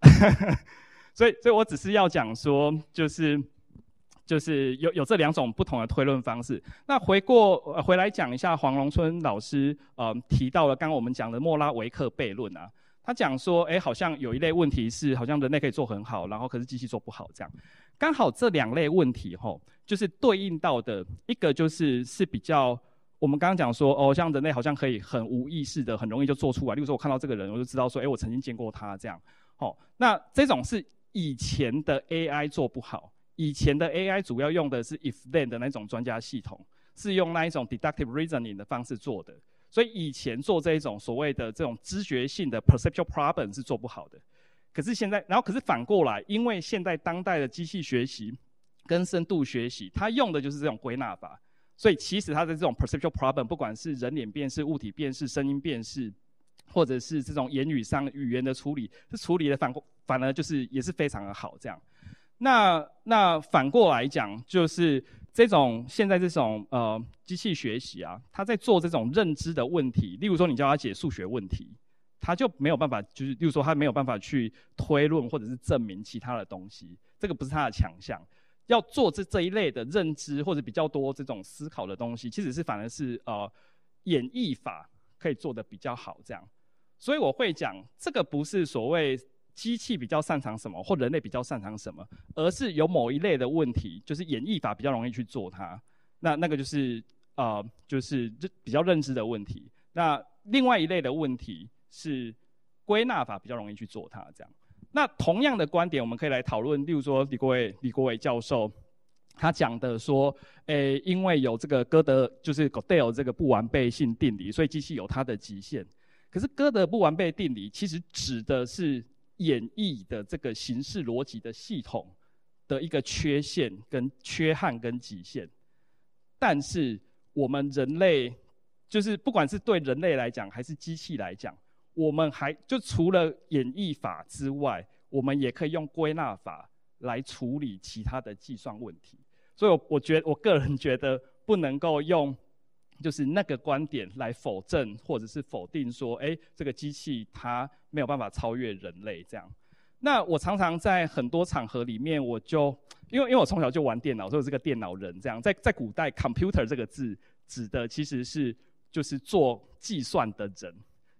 <laughs> 所以，所以我只是要讲说，就是就是有有这两种不同的推论方式。那回过回来讲一下黄荣春老师呃提到了刚刚我们讲的莫拉维克悖论啊。他讲说，哎，好像有一类问题是，好像人类可以做很好，然后可是机器做不好这样。刚好这两类问题，吼，就是对应到的一个就是是比较，我们刚刚讲说，哦，像人类好像可以很无意识的，很容易就做出来。例如说，我看到这个人，我就知道说，哎，我曾经见过他这样。哦，那这种是以前的 AI 做不好，以前的 AI 主要用的是 if then 的那种专家系统，是用那一种 deductive reasoning 的方式做的。所以以前做这一种所谓的这种知觉性的 perceptual problem 是做不好的，可是现在，然后可是反过来，因为现在当代的机器学习跟深度学习，它用的就是这种归纳法，所以其实它的这种 perceptual problem，不管是人脸辨识、物体辨识、声音辨识，或者是这种言语上语言的处理，是处理的反反而就是也是非常的好这样。那那反过来讲就是。这种现在这种呃机器学习啊，它在做这种认知的问题，例如说你叫它解数学问题，它就没有办法，就是例如说它没有办法去推论或者是证明其他的东西，这个不是它的强项。要做这这一类的认知或者比较多这种思考的东西，其实是反而是呃演绎法可以做得比较好这样。所以我会讲这个不是所谓。机器比较擅长什么，或人类比较擅长什么，而是有某一类的问题，就是演绎法比较容易去做它。那那个就是呃，就是比较认知的问题。那另外一类的问题是归纳法比较容易去做它这样。那同样的观点，我们可以来讨论，例如说李国伟李国伟教授他讲的说，诶、因为有这个哥德就是 Godel 这个不完备性定理，所以机器有它的极限。可是哥德不完备定理其实指的是演绎的这个形式逻辑的系统的一个缺陷跟缺憾跟极限，但是我们人类就是不管是对人类来讲还是机器来讲，我们还就除了演绎法之外，我们也可以用归纳法来处理其他的计算问题。所以我，我觉得我个人觉得不能够用。就是那个观点来否证或者是否定说，哎，这个机器它没有办法超越人类这样。那我常常在很多场合里面，我就因为因为我从小就玩电脑，所以我是个电脑人这样。在在古代，computer 这个字指的其实是就是做计算的人，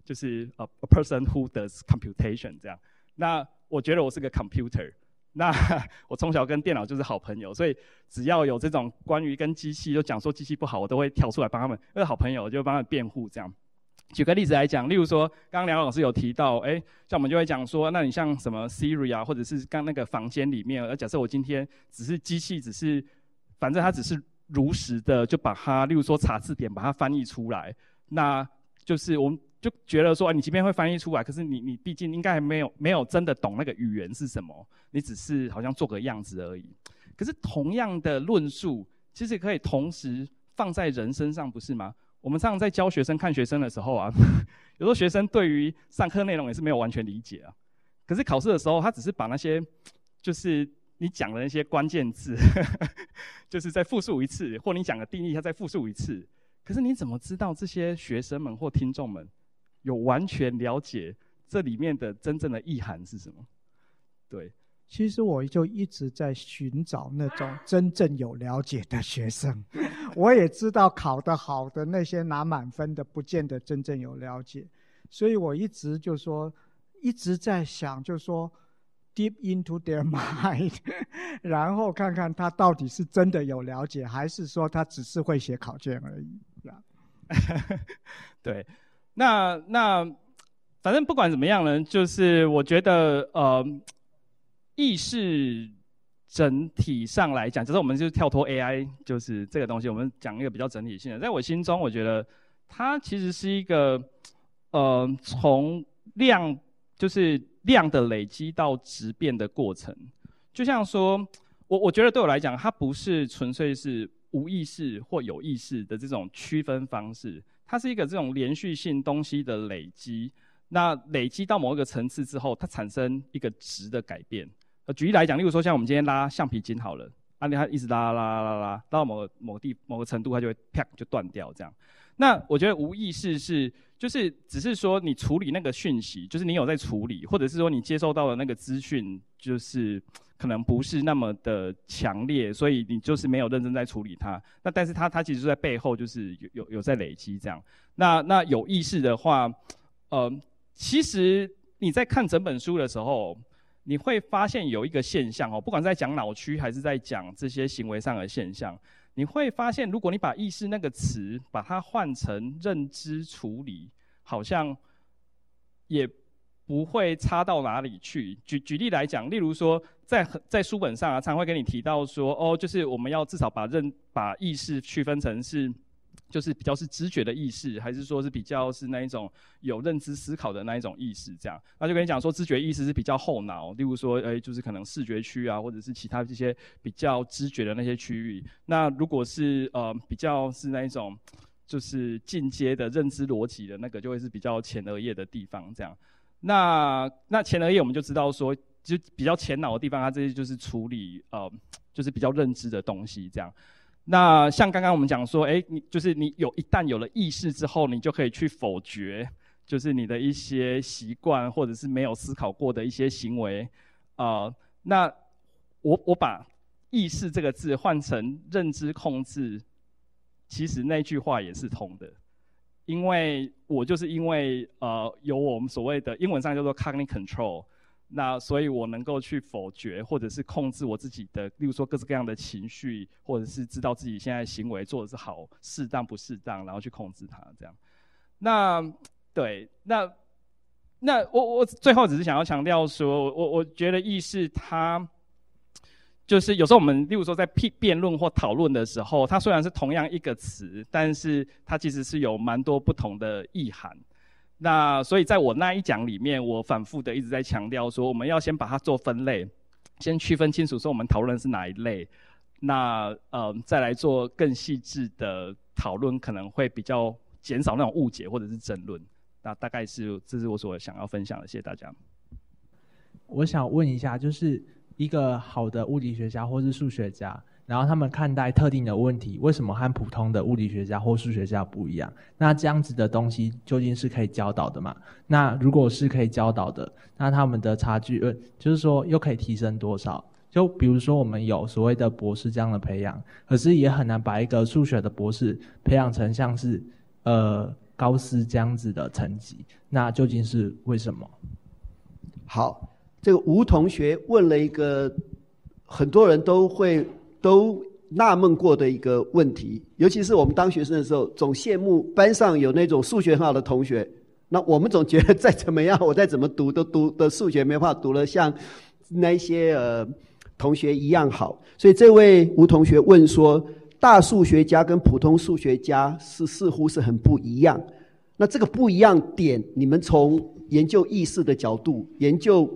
就是 a a person who does computation 这样。那我觉得我是个 computer。那 <laughs> 我从小跟电脑就是好朋友，所以只要有这种关于跟机器就讲说机器不好，我都会跳出来帮他们，因为好朋友就帮他们辩护这样。举个例子来讲，例如说刚刚梁老师有提到，哎，像我们就会讲说，那你像什么 Siri 啊，或者是刚那个房间里面，而假设我今天只是机器，只是反正它只是如实的就把它，例如说查字典把它翻译出来，那就是我们。就觉得说，你即便会翻译出来，可是你你毕竟应该还没有没有真的懂那个语言是什么，你只是好像做个样子而已。可是同样的论述，其实可以同时放在人身上，不是吗？我们常常在教学生看学生的时候啊，<laughs> 有时候学生对于上课内容也是没有完全理解啊。可是考试的时候，他只是把那些就是你讲的那些关键字，<laughs> 就是再复述一次，或你讲的定义，他再复述一次。可是你怎么知道这些学生们或听众们？有完全了解这里面的真正的意涵是什么？对，其实我就一直在寻找那种 <laughs> 真正有了解的学生。<laughs> 我也知道考得好的那些拿满分的，不见得真正有了解。所以我一直就说，一直在想，就说 deep into their <laughs> mind，然后看看他到底是真的有了解，还是说他只是会写考卷而已。对。那那，反正不管怎么样呢，就是我觉得呃，意识整体上来讲，就是我们就是跳脱 AI，就是这个东西，我们讲一个比较整体性的。在我心中，我觉得它其实是一个呃，从量就是量的累积到质变的过程。就像说，我我觉得对我来讲，它不是纯粹是无意识或有意识的这种区分方式。它是一个这种连续性东西的累积，那累积到某一个层次之后，它产生一个值的改变。呃，举例来讲，例如说像我们今天拉橡皮筋好了，啊，你它一直拉拉拉拉拉，到某个某地某个程度，它就会啪就断掉这样。那我觉得无意识是，就是只是说你处理那个讯息，就是你有在处理，或者是说你接收到的那个资讯，就是。可能不是那么的强烈，所以你就是没有认真在处理它。那但是它它其实就在背后就是有有有在累积这样。那那有意识的话，呃，其实你在看整本书的时候，你会发现有一个现象哦，不管在讲脑区还是在讲这些行为上的现象，你会发现，如果你把意识那个词把它换成认知处理，好像也。不会差到哪里去。举举例来讲，例如说，在在书本上啊，常会跟你提到说，哦，就是我们要至少把认把意识区分成是，就是比较是知觉的意识，还是说是比较是那一种有认知思考的那一种意识这样。那就跟你讲说，知觉意识是比较后脑，例如说，诶，就是可能视觉区啊，或者是其他这些比较知觉的那些区域。那如果是呃比较是那一种，就是进阶的认知逻辑的那个，就会是比较前额叶的地方这样。那那前额叶我们就知道说，就比较前脑的地方，它这些就是处理呃，就是比较认知的东西这样。那像刚刚我们讲说，哎，你就是你有一旦有了意识之后，你就可以去否决，就是你的一些习惯或者是没有思考过的一些行为、呃。那我我把意识这个字换成认知控制，其实那句话也是通的。因为我就是因为呃有我们所谓的英文上叫做 cognitive control，那所以我能够去否决或者是控制我自己的，例如说各式各样的情绪，或者是知道自己现在行为做的是好适当不适当，然后去控制它这样。那对，那那我我最后只是想要强调说，我我觉得意识它。就是有时候我们，例如说在辩辩论或讨论的时候，它虽然是同样一个词，但是它其实是有蛮多不同的意涵。那所以在我那一讲里面，我反复的一直在强调说，我们要先把它做分类，先区分清楚说我们讨论是哪一类。那呃，再来做更细致的讨论，可能会比较减少那种误解或者是争论。那大概是这是我所想要分享的，谢谢大家。我想问一下，就是。一个好的物理学家或是数学家，然后他们看待特定的问题，为什么和普通的物理学家或数学家不一样？那这样子的东西究竟是可以教导的吗？那如果是可以教导的，那他们的差距，呃，就是说又可以提升多少？就比如说我们有所谓的博士这样的培养，可是也很难把一个数学的博士培养成像是呃高斯这样子的层级，那究竟是为什么？好。这个吴同学问了一个很多人都会都纳闷过的一个问题，尤其是我们当学生的时候，总羡慕班上有那种数学很好的同学。那我们总觉得再怎么样，<laughs> 我再怎么读都读的数学没办法读了像那些呃同学一样好。所以这位吴同学问说，大数学家跟普通数学家是似乎是很不一样。那这个不一样点，你们从研究意识的角度研究。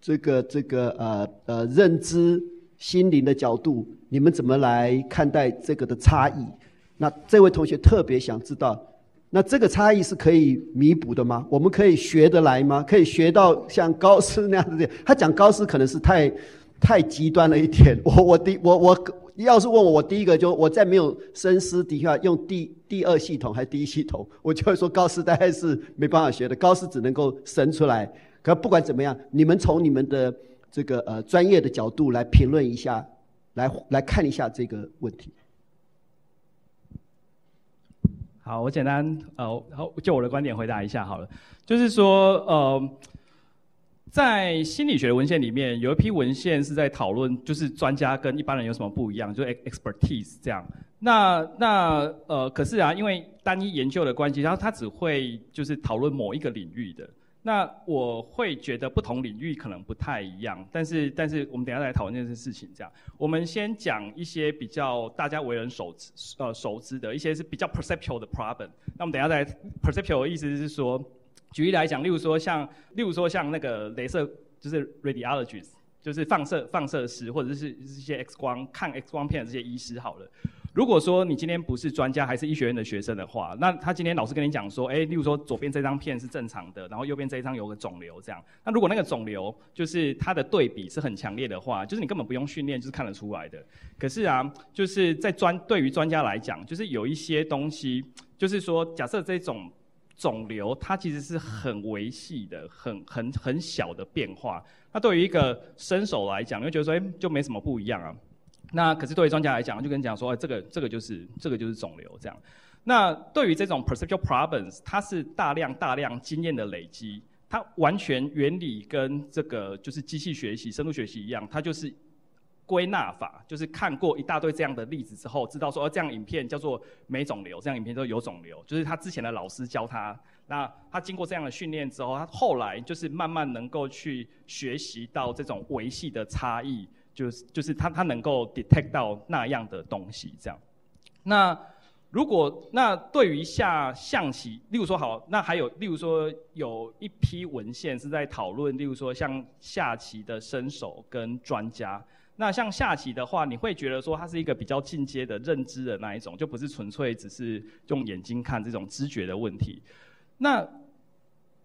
这个这个呃呃认知心灵的角度，你们怎么来看待这个的差异？那这位同学特别想知道，那这个差异是可以弥补的吗？我们可以学得来吗？可以学到像高斯那样子？他讲高斯可能是太太极端了一点。<laughs> 我我第我我要是问我，我第一个就我在没有深思底下用第第二系统还是第一系统，<laughs> 我就会说高斯大概是没办法学的，高斯只能够生出来。可不管怎么样，你们从你们的这个呃专业的角度来评论一下，来来看一下这个问题。好，我简单呃，好，就我的观点回答一下好了。就是说，呃，在心理学的文献里面，有一批文献是在讨论，就是专家跟一般人有什么不一样，就 expertise 这样。那那呃，可是啊，因为单一研究的关系，然后他只会就是讨论某一个领域的。那我会觉得不同领域可能不太一样，但是但是我们等一下来讨论这件事情。这样，我们先讲一些比较大家为人熟知呃熟知的一些是比较 perceptual 的 problem。那我们等下再 perceptual 的意思是说，举例来讲，例如说像例如说像那个镭射，就是 radiologist，就是放射放射师或者是一些 X 光看 X 光片的这些医师好了。如果说你今天不是专家，还是医学院的学生的话，那他今天老师跟你讲说，哎，例如说左边这张片是正常的，然后右边这一张有个肿瘤这样。那如果那个肿瘤就是它的对比是很强烈的话，就是你根本不用训练就是看得出来的。可是啊，就是在专对于专家来讲，就是有一些东西，就是说假设这种肿瘤它其实是很微细的、很很很小的变化，那对于一个新手来讲，你会觉得说，哎，就没什么不一样啊。那可是对于专家来讲，就跟你讲说，哎，这个这个就是这个就是肿瘤这样。那对于这种 perceptual problems，它是大量大量经验的累积，它完全原理跟这个就是机器学习、深度学习一样，它就是归纳法，就是看过一大堆这样的例子之后，知道说，哦，这样影片叫做没肿瘤，这样影片都有肿瘤，就是他之前的老师教他，那他经过这样的训练之后，他后来就是慢慢能够去学习到这种维系的差异。就是就是他他能够 detect 到那样的东西，这样。那如果那对于下象棋，例如说好，那还有例如说有一批文献是在讨论，例如说像下棋的身手跟专家。那像下棋的话，你会觉得说它是一个比较进阶的认知的那一种，就不是纯粹只是用眼睛看这种知觉的问题。那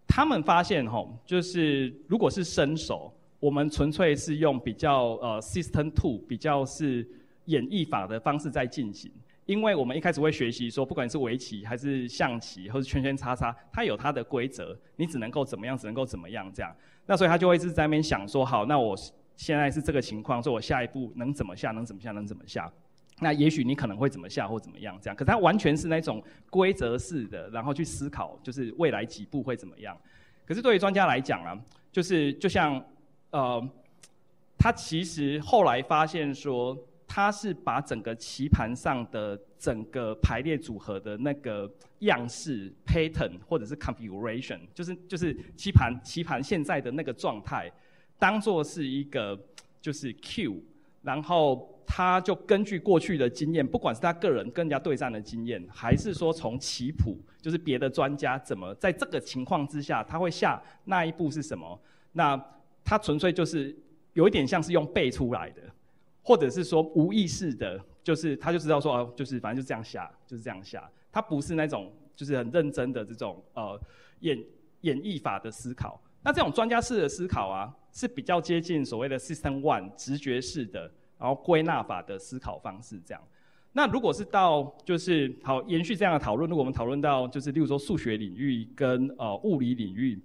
他们发现吼，就是如果是身手。我们纯粹是用比较呃 system two 比较是演绎法的方式在进行，因为我们一开始会学习说，不管是围棋还是象棋，或是圈圈叉叉，它有它的规则，你只能够怎么样，只能够怎么样这样。那所以他就会一直在那边想说，好，那我现在是这个情况，所以我下一步能怎么下，能怎么下，能怎么下。那也许你可能会怎么下或怎么样这样，可是它完全是那种规则式的，然后去思考就是未来几步会怎么样。可是对于专家来讲啊，就是就像。呃，他其实后来发现说，他是把整个棋盘上的整个排列组合的那个样式 pattern 或者是 configuration，就是就是棋盘棋盘现在的那个状态，当做是一个就是 Q，然后他就根据过去的经验，不管是他个人跟人家对战的经验，还是说从棋谱，就是别的专家怎么在这个情况之下他会下那一步是什么，那他纯粹就是有一点像是用背出来的。或者是说无意识的，就是他就知道说哦，就是反正就这样下，就是这样下。他不是那种就是很认真的这种呃演演绎法的思考。那这种专家式的思考啊，是比较接近所谓的 System One 直觉式的，然后归纳法的思考方式这样。那如果是到就是好延续这样的讨论，如果我们讨论到就是例如说数学领域跟呃物理领域，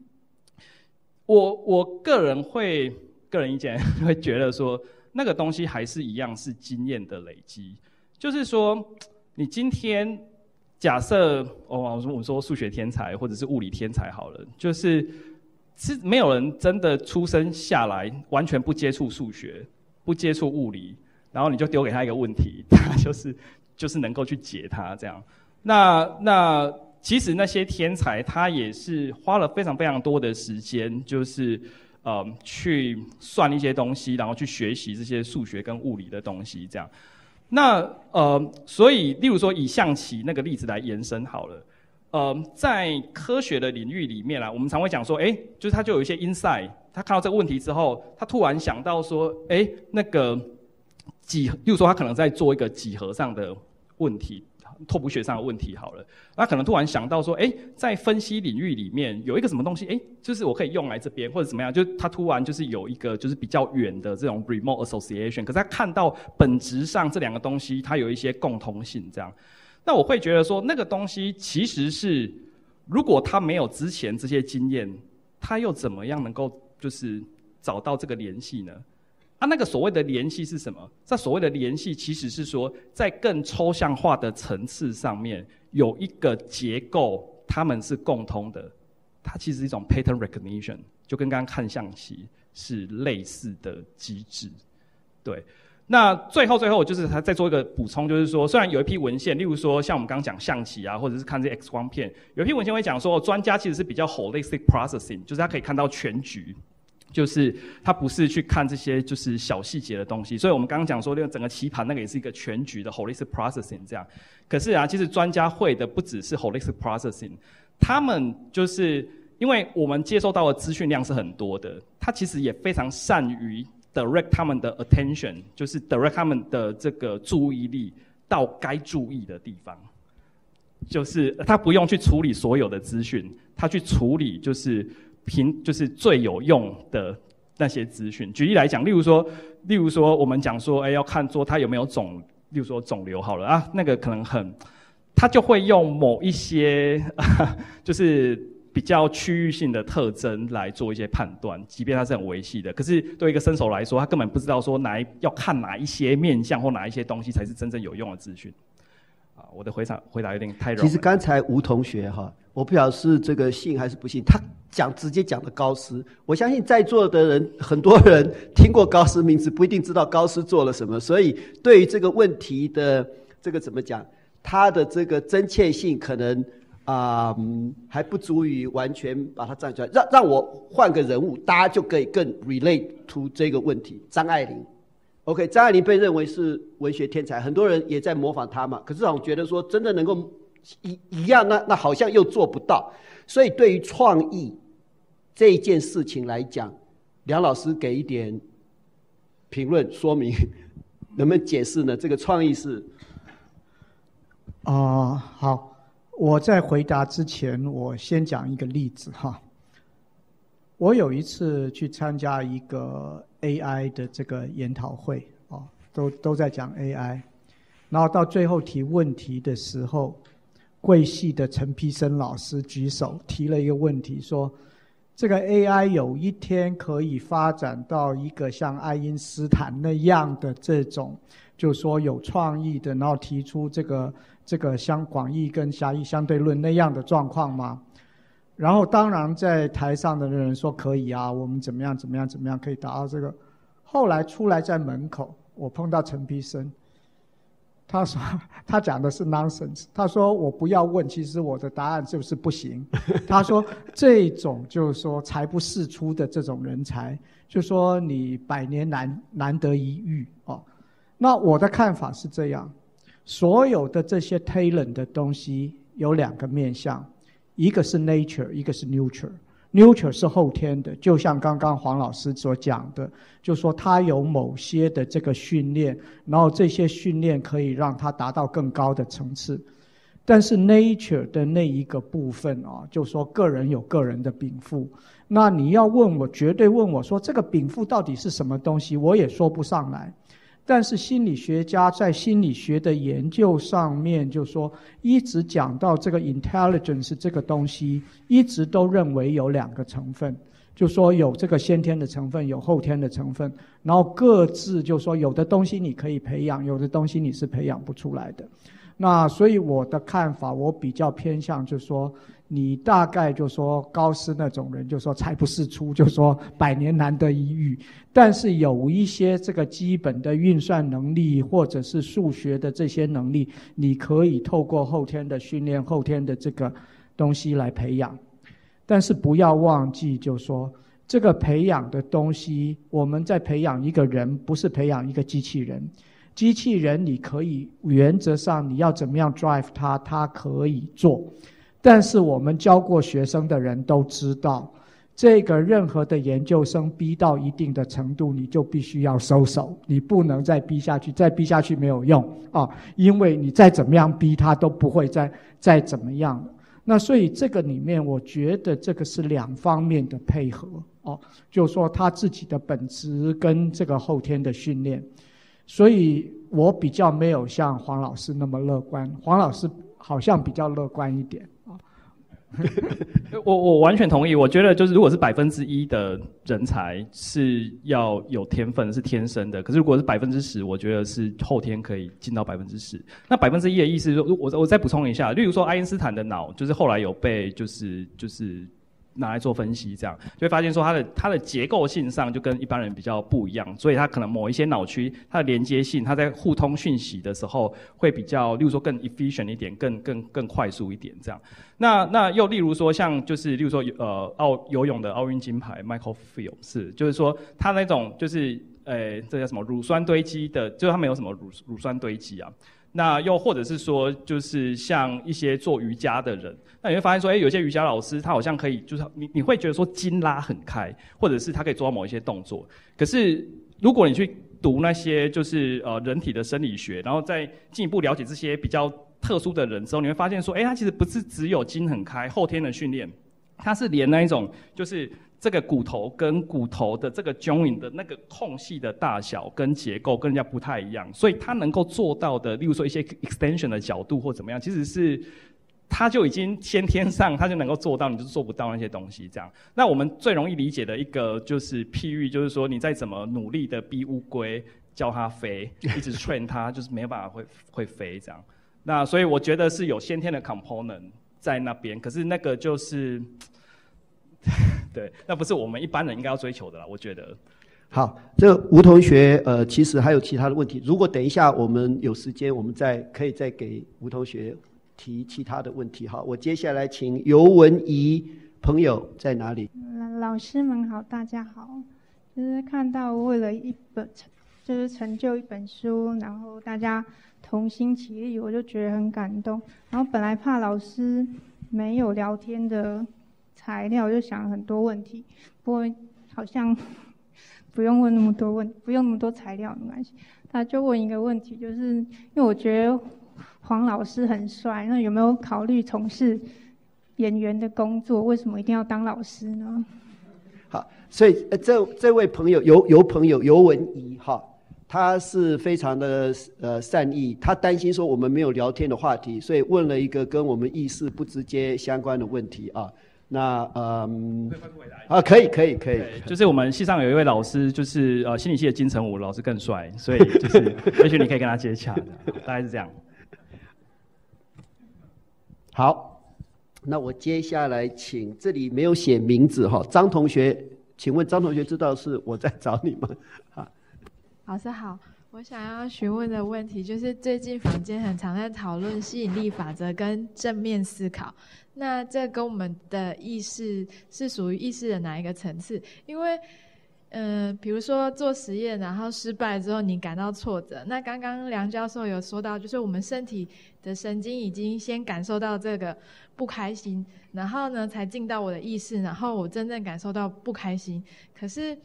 我我个人会个人意见 <laughs> 会觉得说。那个东西还是一样是经验的累积，就是说，你今天假设哦，我们说数学天才或者是物理天才好了，就是是没有人真的出生下来完全不接触数学、不接触物理，然后你就丢给他一个问题，<laughs> 他就是就是能够去解它这样。那那其实那些天才他也是花了非常非常多的时间，就是。呃，去算一些东西，然后去学习这些数学跟物理的东西，这样。那呃，所以，例如说以象棋那个例子来延伸好了。呃，在科学的领域里面啊，我们常会讲说，哎，就是他就有一些 insight，他看到这个问题之后，他突然想到说，哎，那个几，例如说他可能在做一个几何上的问题。拓扑学上的问题好了，那可能突然想到说，哎，在分析领域里面有一个什么东西，哎，就是我可以用来这边或者怎么样，就他突然就是有一个就是比较远的这种 remote association，可是他看到本质上这两个东西它有一些共通性，这样，那我会觉得说那个东西其实是如果他没有之前这些经验，他又怎么样能够就是找到这个联系呢？啊，那个所谓的联系是什么？这所谓的联系，其实是说，在更抽象化的层次上面，有一个结构，它们是共通的。它其实是一种 pattern recognition，就跟刚刚看象棋是类似的机制。对，那最后最后就是他再做一个补充，就是说，虽然有一批文献，例如说像我们刚刚讲象棋啊，或者是看这 X 光片，有一批文献会讲说，专家其实是比较 holistic processing，就是他可以看到全局。就是他不是去看这些就是小细节的东西，所以我们刚刚讲说那个整个棋盘那个也是一个全局的 holistic processing 这样。可是啊，其实专家会的不只是 holistic processing，他们就是因为我们接收到的资讯量是很多的，他其实也非常善于 direct 他们的 attention，就是 direct 他们的这个注意力到该注意的地方。就是他不用去处理所有的资讯，他去处理就是。凭就是最有用的那些资讯。举例来讲，例如说，例如说，我们讲说，哎，要看说他有没有肿，例如说肿瘤好了啊，那个可能很，他就会用某一些，<laughs> 就是比较区域性的特征来做一些判断，即便他是很维系的。可是对一个新手来说，他根本不知道说哪一要看哪一些面相或哪一些东西才是真正有用的资讯。啊，我的回答回答有点太……其实刚才吴同学哈，我不晓得是这个信还是不信，他。讲直接讲的高斯，我相信在座的人很多人听过高斯名字，不一定知道高斯做了什么，所以对于这个问题的这个怎么讲，他的这个真切性可能啊、嗯、还不足以完全把它站出来。让让我换个人物，大家就可以更 relate to 这个问题。张爱玲，OK，张爱玲被认为是文学天才，很多人也在模仿她嘛。可是我觉得说真的能够一一样，那那好像又做不到。所以，对于创意这一件事情来讲，梁老师给一点评论说明，<laughs> 能不能解释呢？这个创意是啊、好，我在回答之前，我先讲一个例子哈。我有一次去参加一个 AI 的这个研讨会啊，都都在讲 AI，然后到最后提问题的时候。贵系的陈丕生老师举手提了一个问题，说：“这个 AI 有一天可以发展到一个像爱因斯坦那样的这种，就说有创意的，然后提出这个这个相广义跟狭义相对论那样的状况吗？”然后当然在台上的人说：“可以啊，我们怎么样怎么样怎么样可以达到这个。”后来出来在门口，我碰到陈丕生，他说 <laughs> 他讲的是 nonsense。他说我不要问，其实我的答案就是不行。他说 <laughs> 这种就是说才不世出的这种人才，就说你百年难难得一遇哦。那我的看法是这样，所有的这些 talent 的东西有两个面向，一个是 nature，一个是 nurture。Nurture 是后天的，就像刚刚黄老师所讲的，就说他有某些的这个训练，然后这些训练可以让他达到更高的层次。但是 Nature 的那一个部分啊，就说个人有个人的禀赋。那你要问我，绝对问我说这个禀赋到底是什么东西，我也说不上来。但是心理学家在心理学的研究上面，就说一直讲到这个 intelligence 这个东西，一直都认为有两个成分，就说有这个先天的成分，有后天的成分，然后各自就说有的东西你可以培养，有的东西你是培养不出来的。那所以我的看法，我比较偏向就说。你大概就说高斯那种人，就说才不世出，就说百年难得一遇。但是有一些这个基本的运算能力，或者是数学的这些能力，你可以透过后天的训练、后天的这个东西来培养。但是不要忘记，就说这个培养的东西，我们在培养一个人，不是培养一个机器人。机器人你可以原则上你要怎么样 drive 它，它可以做。但是我们教过学生的人都知道，这个任何的研究生逼到一定的程度，你就必须要收手，你不能再逼下去，再逼下去没有用啊，因为你再怎么样逼他都不会再再怎么样。那所以这个里面，我觉得这个是两方面的配合哦，就是说他自己的本职跟这个后天的训练，所以我比较没有像黄老师那么乐观，黄老师好像比较乐观一点。<laughs> 我我完全同意，我觉得就是如果是百分之一的人才是要有天分，是天生的，可是如果是百分之十，我觉得是后天可以进到百分之十。那百分之一的意思是，我我再补充一下，例如说爱因斯坦的脑，就是后来有被就是就是。拿来做分析，这样就会发现说它的它的结构性上就跟一般人比较不一样，所以它可能某一些脑区它的连接性，它在互通讯息的时候会比较，例如说更 efficient 一点，更更更快速一点这样。那那又例如说像就是例如说呃奥游泳的奥运金牌 Michael Field 是，就是说他那种就是呃这叫什么乳酸堆积的，就是他没有什么乳乳酸堆积啊。那又或者是说，就是像一些做瑜伽的人，那你会发现说，哎，有些瑜伽老师他好像可以，就是你你会觉得说筋拉很开，或者是他可以做到某一些动作。可是如果你去读那些就是呃人体的生理学，然后再进一步了解这些比较特殊的人之后，你会发现说，哎，他其实不是只有筋很开，后天的训练，他是连那一种就是。这个骨头跟骨头的这个 join 的那个空隙的大小跟结构跟人家不太一样，所以它能够做到的，例如说一些 extension 的角度或怎么样，其实是它就已经先天上它就能够做到，你就做不到那些东西这样。那我们最容易理解的一个就是譬喻，就是说你再怎么努力的逼乌龟叫它飞，一直 train 它，就是没有办法会会飞这样。那所以我觉得是有先天的 component 在那边，可是那个就是。<laughs> 对，那不是我们一般人应该要追求的啦。我觉得，好，这个吴同学，呃，其实还有其他的问题。如果等一下我们有时间，我们再可以再给吴同学提其他的问题。好，我接下来请尤文怡朋友在哪里？老师们好，大家好。就是看到为了一本，就是成就一本书，然后大家同心协力，我就觉得很感动。然后本来怕老师没有聊天的。材料就想了很多问题，不过好像 <laughs> 不用问那么多问，不用那么多材料没关系。他就问一个问题，就是因为我觉得黄老师很帅，那有没有考虑从事演员的工作？为什么一定要当老师呢？好，所以这这位朋友尤尤朋友尤文怡哈，他是非常的呃善意，他担心说我们没有聊天的话题，所以问了一个跟我们意识不直接相关的问题啊。那嗯，啊，可以可以可以，就是我们系上有一位老师，就是呃心理系的金城武老师更帅，所以就是也许你可以跟他接洽，大概是这样。<laughs> 好，那我接下来请这里没有写名字哈，张同学，请问张同学知道是我在找你吗？啊，老师好，我想要询问的问题就是，最近坊间很常在讨论吸引力法则跟正面思考，那这跟我们的意识是属于意识的哪一个层次？因为，嗯、比如说做实验，然后失败之后你感到挫折，那刚刚梁教授有说到，就是我们身体的神经已经先感受到这个不开心，然后呢才进到我的意识，然后我真正感受到不开心，可是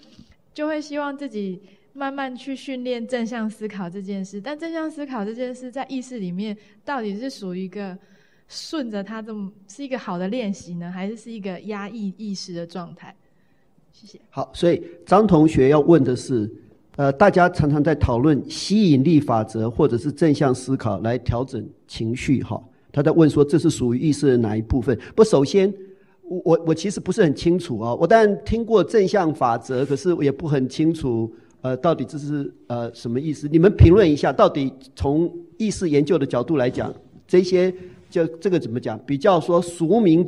就会希望自己。慢慢去训练正向思考这件事，但正向思考这件事在意识里面到底是属于一个顺着它这么是一个好的练习呢，还是是一个压抑意识的状态？谢谢。好，所以张同学要问的是，呃，大家常常在讨论吸引力法则或者是正向思考来调整情绪，哈，他在问说这是属于意识的哪一部分？不，首先我我我其实不是很清楚啊，我当然听过正向法则，可是我也不很清楚。呃，到底这是呃什么意思？你们评论一下，到底从意识研究的角度来讲，这些就这个怎么讲？比较说俗名，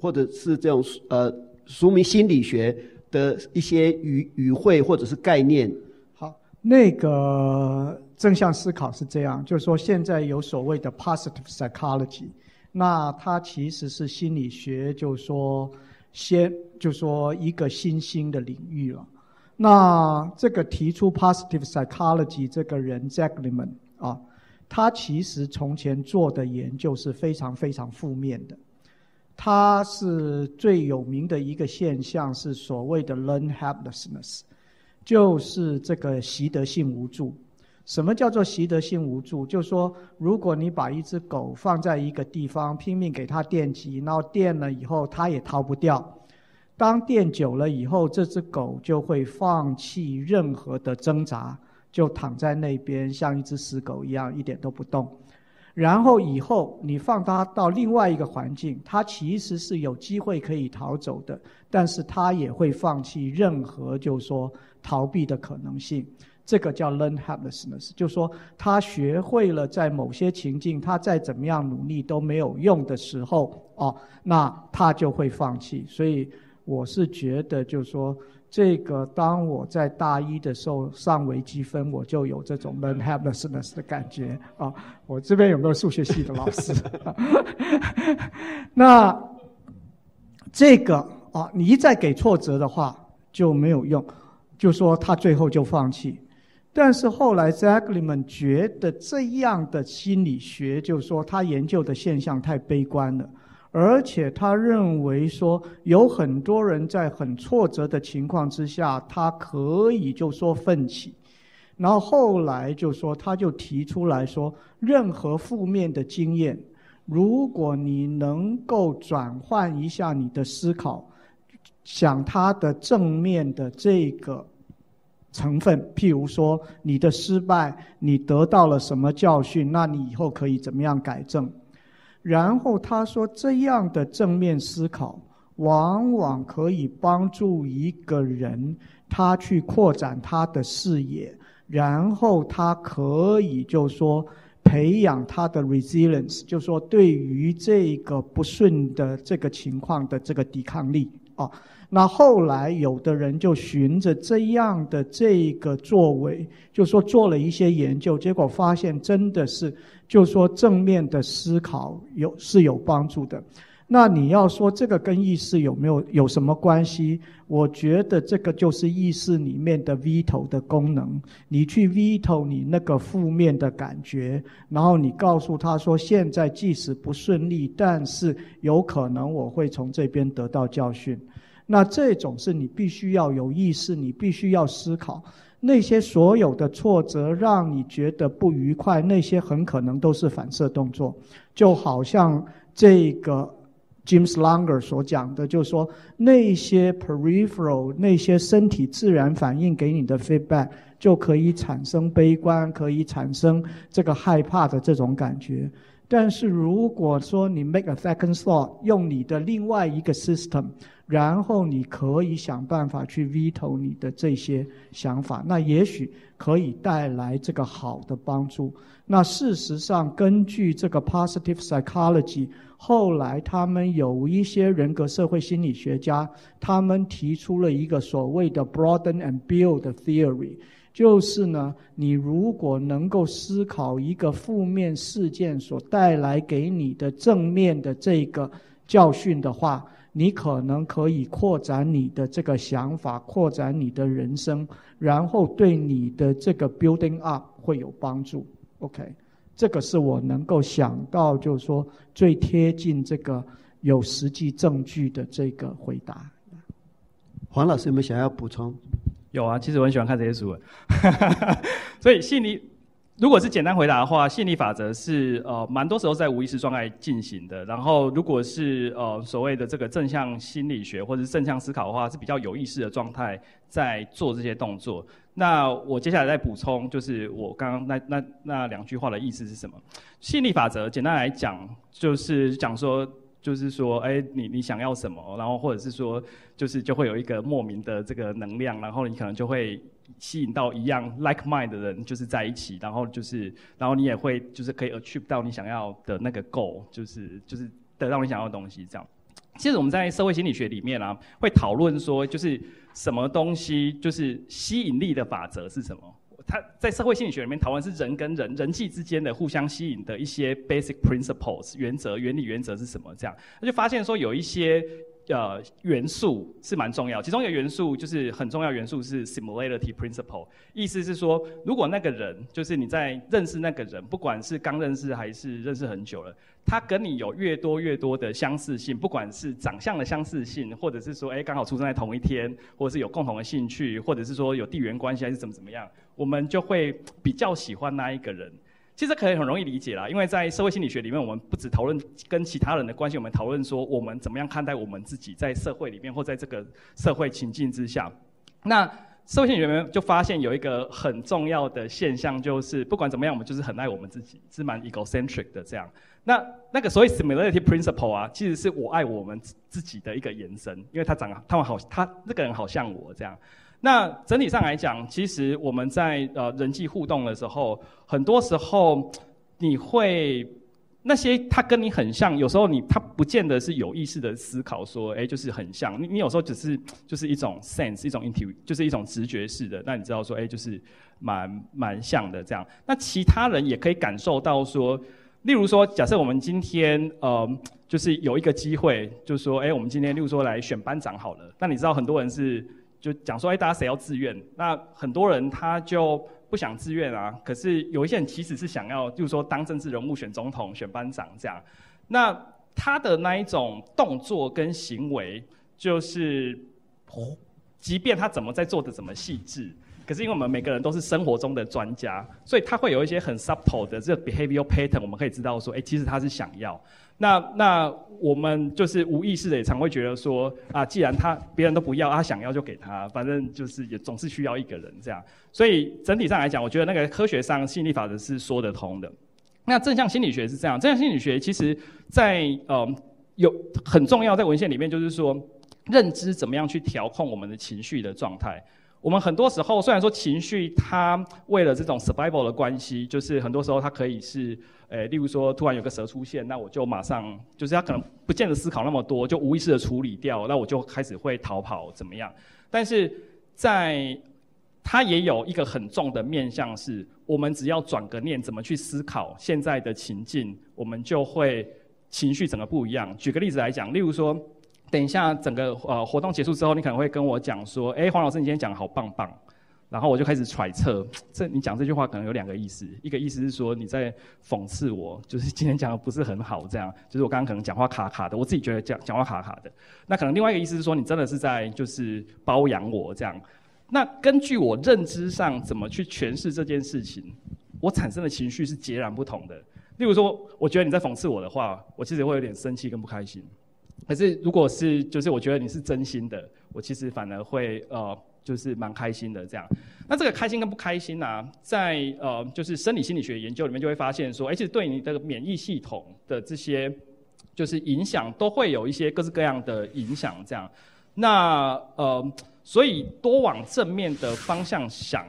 或者是这种呃俗名心理学的一些语语汇或者是概念。好，那个正向思考是这样，就是说现在有所谓的 positive psychology，那它其实是心理学，就是说先就是说一个新兴的领域了。那这个提出 positive psychology 这个人 Seligman 啊，他其实从前做的研究是非常非常负面的。他是最有名的一个现象是所谓的 learn helplessness，就是这个习得性无助。什么叫做习得性无助？就说，如果你把一只狗放在一个地方，拼命给它电击，然后电了以后，它也逃不掉。当电久了以后，这只狗就会放弃任何的挣扎，就躺在那边，像一只死狗一样，一点都不动。然后以后你放它到另外一个环境，它其实是有机会可以逃走的，但是它也会放弃任何就是说逃避的可能性。这个叫 learn helplessness，就是说他学会了在某些情境，他再怎么样努力都没有用的时候，哦，那他就会放弃。所以。我是觉得，就是说，这个当我在大一的时候上微积分，我就有这种 learn helplessness 的感觉啊。我这边有没有数学系的老师？<laughs> 那这个啊，你一再给挫折的话就没有用，就说他最后就放弃。但是后来 Seligman 觉得这样的心理学，就是说他研究的现象太悲观了。而且他认为说，有很多人在很挫折的情况之下，他可以就说奋起，然后后来就说，他就提出来说，任何负面的经验，如果你能够转换一下你的思考，想他的正面的这个成分，譬如说你的失败，你得到了什么教训，那你以后可以怎么样改正？然后他说，这样的正面思考往往可以帮助一个人，他去扩展他的视野，然后他可以就说培养他的 resilience，就说对于这个不顺的这个情况的这个抵抗力啊。那后来有的人就循着这样的这个作为，就说做了一些研究，结果发现真的是，就说正面的思考有是有帮助的。那你要说这个跟意识有没有有什么关系？我觉得这个就是意识里面的 veto 的功能。你去 veto 你那个负面的感觉，然后你告诉他说，现在即使不顺利，但是有可能我会从这边得到教训。那这种是你必须要有意识，你必须要思考那些所有的挫折让你觉得不愉快，那些很可能都是反射动作，就好像这个 James Langer 所讲的，就是说那些 peripheral 那些身体自然反应给你的 feedback 就可以产生悲观，可以产生这个害怕的这种感觉。但是如果说你 make a second thought，用你的另外一个 system。然后你可以想办法去 veto 你的这些想法，那也许可以带来这个好的帮助。那事实上，根据这个 positive psychology，后来他们有一些人格社会心理学家，他们提出了一个所谓的 broaden and build theory，就是呢，你如果能够思考一个负面事件所带来给你的正面的这个教训的话，你可能可以扩展你的这个想法，扩展你的人生，然后对你的这个 building up 会有帮助。OK，这个是我能够想到，就是说最贴近这个有实际证据的这个回答。黄老师有没有想要补充？有啊，其实我很喜欢看这些书，<laughs> 所以吸引力，如果是简单回答的话，吸引力法则是呃蛮多时候在无意识状态进行的。然后如果是呃所谓的这个正向心理学或者是正向思考的话，是比较有意识的状态在做这些动作。那我接下来再补充，就是我刚刚那那那两句话的意思是什么？吸引力法则简单来讲，就是讲说，就是说，哎，你你想要什么，然后或者是说，就是就会有一个莫名的这个能量，然后你可能就会吸引到一样 like mind 的人，就是在一起，然后就是，然后你也会就是可以 achieve 到你想要的那个 goal，就是就是得到你想要的东西，这样。其实我们在社会心理学里面啊，会讨论说，就是什么东西就是吸引力的法则是什么？它在社会心理学里面讨论是人跟人人际之间的互相吸引的一些 basic principles 原则、原理、原则是什么？这样，他就发现说有一些。呃，元素是蛮重要，其中一个元素就是很重要元素是 similarity principle，意思是说，如果那个人就是你在认识那个人，不管是刚认识还是认识很久了，他跟你有越多越多的相似性，不管是长相的相似性，或者是说，哎，刚好出生在同一天，或者是有共同的兴趣，或者是说有地缘关系还是怎么怎么样，我们就会比较喜欢那一个人。其实可以很容易理解啦，因为在社会心理学里面，我们不只讨论跟其他人的关系，我们讨论说我们怎么样看待我们自己在社会里面或在这个社会情境之下。那社会心理学里面就发现有一个很重要的现象，就是不管怎么样，我们就是很爱我们自己，是蛮 egocentric 的这样。那那个所谓 similarity principle 啊，其实是我爱我们自己的一个延伸，因为他长得他们好，他那个人好像我这样。那整体上来讲，其实我们在呃人际互动的时候，很多时候你会那些他跟你很像，有时候你他不见得是有意识的思考说，哎，就是很像。你你有时候只是就是一种 sense，一种 intuition，就是一种直觉式的。那你知道说，哎，就是蛮蛮像的这样。那其他人也可以感受到说，例如说，假设我们今天呃就是有一个机会，就是说，哎，我们今天例如说来选班长好了。那你知道很多人是。就讲说，哎，大家谁要自愿？那很多人他就不想自愿啊。可是有一些人其实是想要，就是说当政治人物、选总统、选班长这样。那他的那一种动作跟行为，就是，即便他怎么在做的怎么细致，可是因为我们每个人都是生活中的专家，所以他会有一些很 subtle 的这个 behavioral pattern，我们可以知道说，哎，其实他是想要。那那我们就是无意识的也常会觉得说啊，既然他别人都不要，他想要就给他，反正就是也总是需要一个人这样。所以整体上来讲，我觉得那个科学上吸引力法则是说得通的。那正向心理学是这样，正向心理学其实在呃有很重要在文献里面，就是说认知怎么样去调控我们的情绪的状态。我们很多时候虽然说情绪它为了这种 survival 的关系，就是很多时候它可以是。诶，例如说，突然有个蛇出现，那我就马上，就是它可能不见得思考那么多，就无意识的处理掉，那我就开始会逃跑，怎么样？但是在，它也有一个很重的面向是，我们只要转个念，怎么去思考现在的情境，我们就会情绪整个不一样。举个例子来讲，例如说，等一下整个呃活动结束之后，你可能会跟我讲说，诶，黄老师，你今天讲的好棒棒。然后我就开始揣测，<tsk> 这你讲这句话可能有两个意思，一个意思是说你在讽刺我，就是今天讲的不是很好，这样，就是我刚刚可能讲话卡卡的，我自己觉得讲讲话卡卡的。那可能另外一个意思是说你真的是在就是包养我这样。那根据我认知上怎么去诠释这件事情，我产生的情绪是截然不同的。例如说，我觉得你在讽刺我的话，我其实会有点生气跟不开心。可是如果是就是我觉得你是真心的，我其实反而会呃。就是蛮开心的这样，那这个开心跟不开心呢、啊，在呃就是生理心理学研究里面就会发现说，而且对你的免疫系统的这些就是影响都会有一些各式各样的影响这样。那呃，所以多往正面的方向想，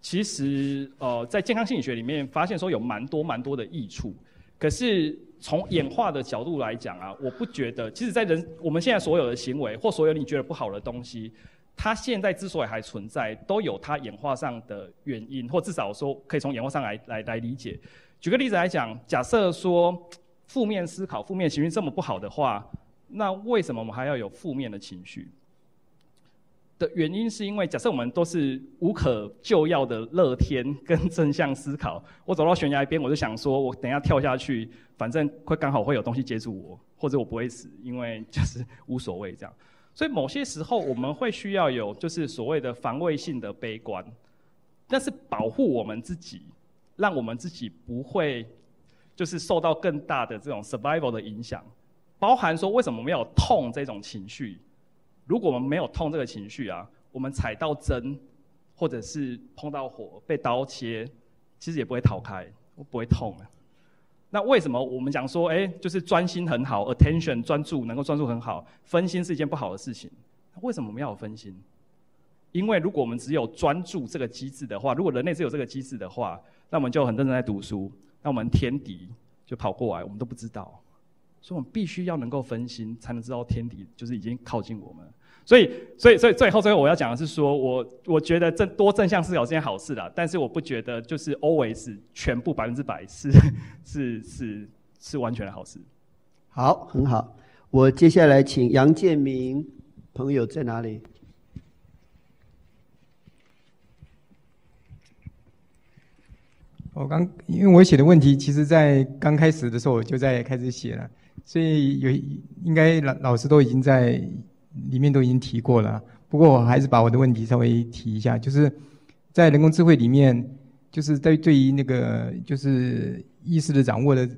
其实呃，在健康心理学里面发现说有蛮多蛮多的益处。可是从演化的角度来讲啊，我不觉得，其实，在人我们现在所有的行为或所有你觉得不好的东西，它现在之所以还存在，都有它演化上的原因，或至少说可以从演化上来来来理解。举个例子来讲，假设说负面思考、负面情绪这么不好的话，那为什么我们还要有负面的情绪？的原因是因为，假设我们都是无可救药的乐天跟正向思考，我走到悬崖边，我就想说，我等一下跳下去，反正会刚好会有东西接住我，或者我不会死，因为就是无所谓这样。所以某些时候我们会需要有就是所谓的防卫性的悲观，但是保护我们自己，让我们自己不会就是受到更大的这种 survival 的影响，包含说为什么没有痛这种情绪。如果我们没有痛这个情绪啊，我们踩到针，或者是碰到火被刀切，其实也不会逃开，不会痛啊。那为什么我们讲说，哎，就是专心很好，attention 专注能够专注很好，分心是一件不好的事情？为什么我们要有分心？因为如果我们只有专注这个机制的话，如果人类只有这个机制的话，那我们就很认真在读书，那我们天敌就跑过来，我们都不知道。所以，我们必须要能够分心，才能知道天敌就是已经靠近我们。所以，所以，所以最后，最后我要讲的是说，我我觉得正多正向思考是件好事啦，但是我不觉得就是 always 全部百分之百是是是是完全的好事。好，很好。我接下来请杨建明朋友在哪里？我刚因为我写的问题，其实在刚开始的时候我就在开始写了。所以有应该老老师都已经在里面都已经提过了，不过我还是把我的问题稍微提一下，就是在人工智慧里面，就是在对于那个就是意识的掌握的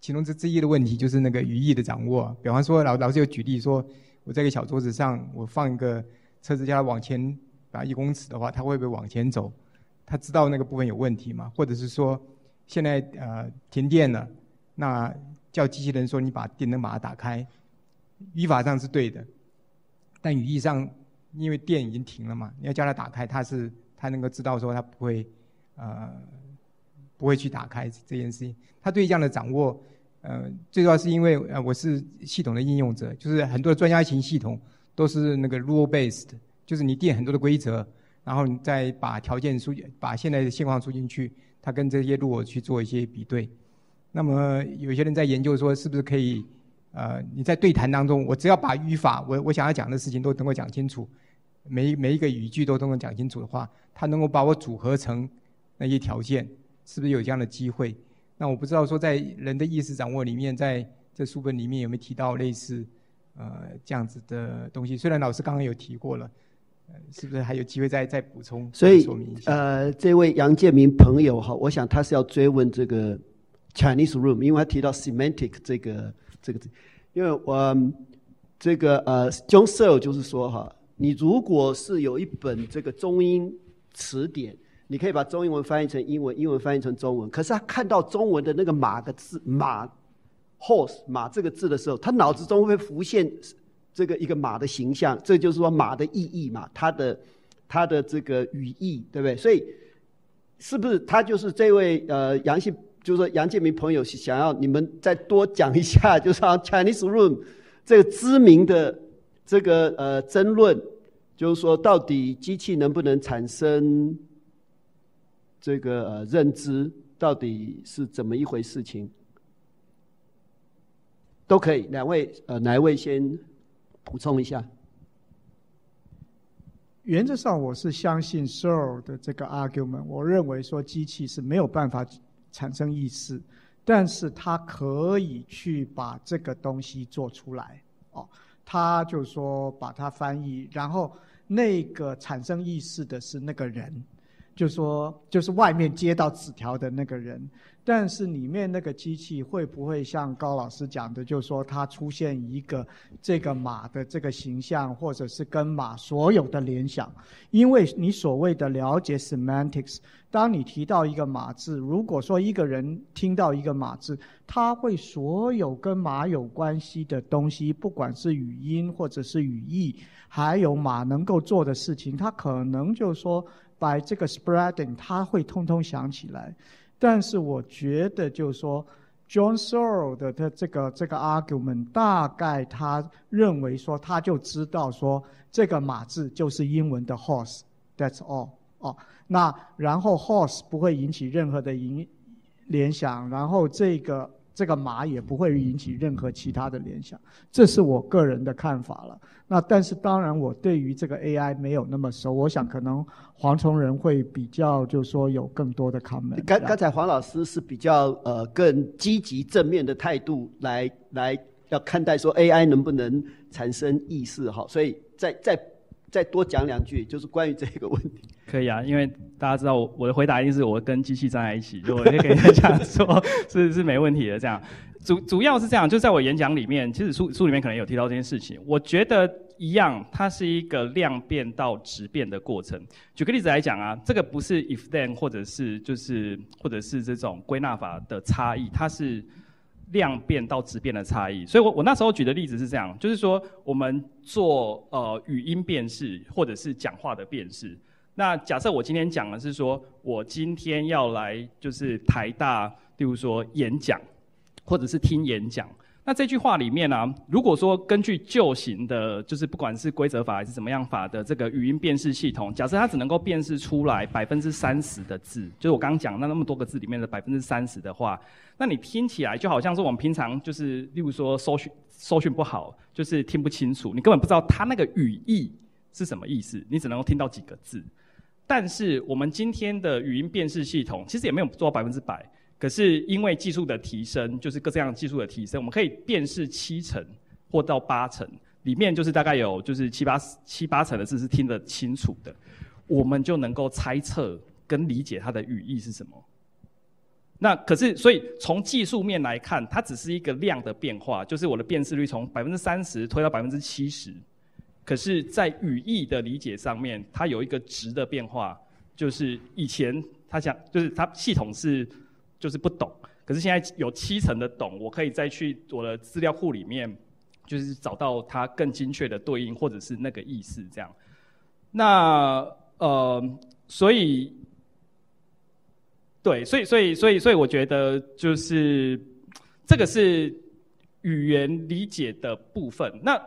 其中之之一的问题，就是那个语义的掌握。比方说老老师有举例说，我在一个小桌子上，我放一个车子叫它往前打一公尺的话，它会不会往前走？它知道那个部分有问题吗？或者是说现在呃停电了，那叫机器人说：“你把电灯把它打开。”语法上是对的，但语义上，因为电已经停了嘛，你要叫它打开，它是它能够知道说它不会，呃，不会去打开这件事情。它对这样的掌握，呃，最主要是因为呃我是系统的应用者，就是很多的专家型系统都是那个 rule based，就是你定很多的规则，然后你再把条件输，把现在的现况输进去，它跟这些 rule 去做一些比对。那么有些人在研究说，是不是可以，呃，你在对谈当中，我只要把语法，我我想要讲的事情都能够讲清楚，每每一个语句都能够讲清楚的话，他能够把我组合成那些条件，是不是有这样的机会？那我不知道说，在人的意识掌握里面，在这书本里面有没有提到类似呃这样子的东西？虽然老师刚刚有提过了，呃，是不是还有机会再再补充？所以说明一下。呃，这位杨建明朋友哈，我想他是要追问这个。Chinese room，因为他提到 semantic 这个这个字，因为我、这个呃，John Searle 就是说哈，你如果是有一本这个中英词典，你可以把中英文翻译成英文，英文翻译成中文。可是他看到中文的那个马的字马，horse 马这个字的时候，他脑子中会浮现这个一个马的形象，这就是说马的意义嘛，它的它的这个语义，对不对？所以是不是他就是这位呃杨姓？就是说，杨建明朋友想要你们再多讲一下，<laughs> 就是 Chinese Room 这个知名的这个呃争论，就是说到底机器能不能产生这个呃认知，到底是怎么一回事情？都可以，两位呃哪一位先补充一下？原则上，我是相信 Searle 的这个 argument，我认为说机器是没有办法。产生意识，但是他可以去把这个东西做出来，哦，他就说把它翻译，然后那个产生意识的是那个人，就说就是外面接到纸条的那个人。但是里面那个机器会不会像高老师讲的，就是说它出现一个这个马的这个形象，或者是跟马所有的联想？因为你所谓的了解 semantics，当你提到一个马字，如果说一个人听到一个马字，他会所有跟马有关系的东西，不管是语音或者是语义，还有马能够做的事情，他可能就说 by 这个 spreading，他会通通想起来。但是我觉得，就是说，John Searle 的他这个这个 argument，大概他认为说，他就知道说，这个马字就是英文的 horse，that's all 哦。那然后 horse 不会引起任何的影联想，然后这个。这个马也不会引起任何其他的联想，这是我个人的看法了。那但是当然，我对于这个 AI 没有那么熟，我想可能黄崇仁会比较，就是说有更多的 comment。刚刚才黄老师是比较呃更积极正面的态度来来要看待说 AI 能不能产生意识哈，所以再再再多讲两句，就是关于这个问题。可以啊，因为大家知道我我的回答一定是我跟机器站在一起，就我可以跟大家说，是 <laughs> 是没问题的。这样主主要是这样，就在我演讲里面，其实书书里面可能有提到这件事情。我觉得一样，它是一个量变到质变的过程。举个例子来讲啊，这个不是 if then 或者是就是或者是这种归纳法的差异，它是量变到质变的差异。所以我我那时候举的例子是这样，就是说我们做呃语音辨识或者是讲话的辨识。那假设我今天讲的是说，我今天要来就是台大，例如说演讲，或者是听演讲。那这句话里面呢、啊，如果说根据旧型的，就是不管是规则法还是怎么样法的这个语音辨识系统，假设它只能够辨识出来百分之三十的字，就是我刚刚讲那那么多个字里面的百分之三十的话，那你听起来就好像是我们平常就是，例如说搜寻搜寻不好，就是听不清楚，你根本不知道它那个语义是什么意思，你只能够听到几个字。但是我们今天的语音辨识系统其实也没有做到百分之百，可是因为技术的提升，就是各这样技术的提升，我们可以辨识七成或到八成，里面就是大概有就是七八七八成的字是听得清楚的，我们就能够猜测跟理解它的语义是什么。那可是所以从技术面来看，它只是一个量的变化，就是我的辨识率从百分之三十推到百分之七十。可是，在语义的理解上面，它有一个值的变化，就是以前他想，就是他系统是就是不懂，可是现在有七成的懂，我可以再去我的资料库里面，就是找到它更精确的对应或者是那个意思这样。那呃，所以对，所以所以所以所以我觉得就是这个是语言理解的部分。那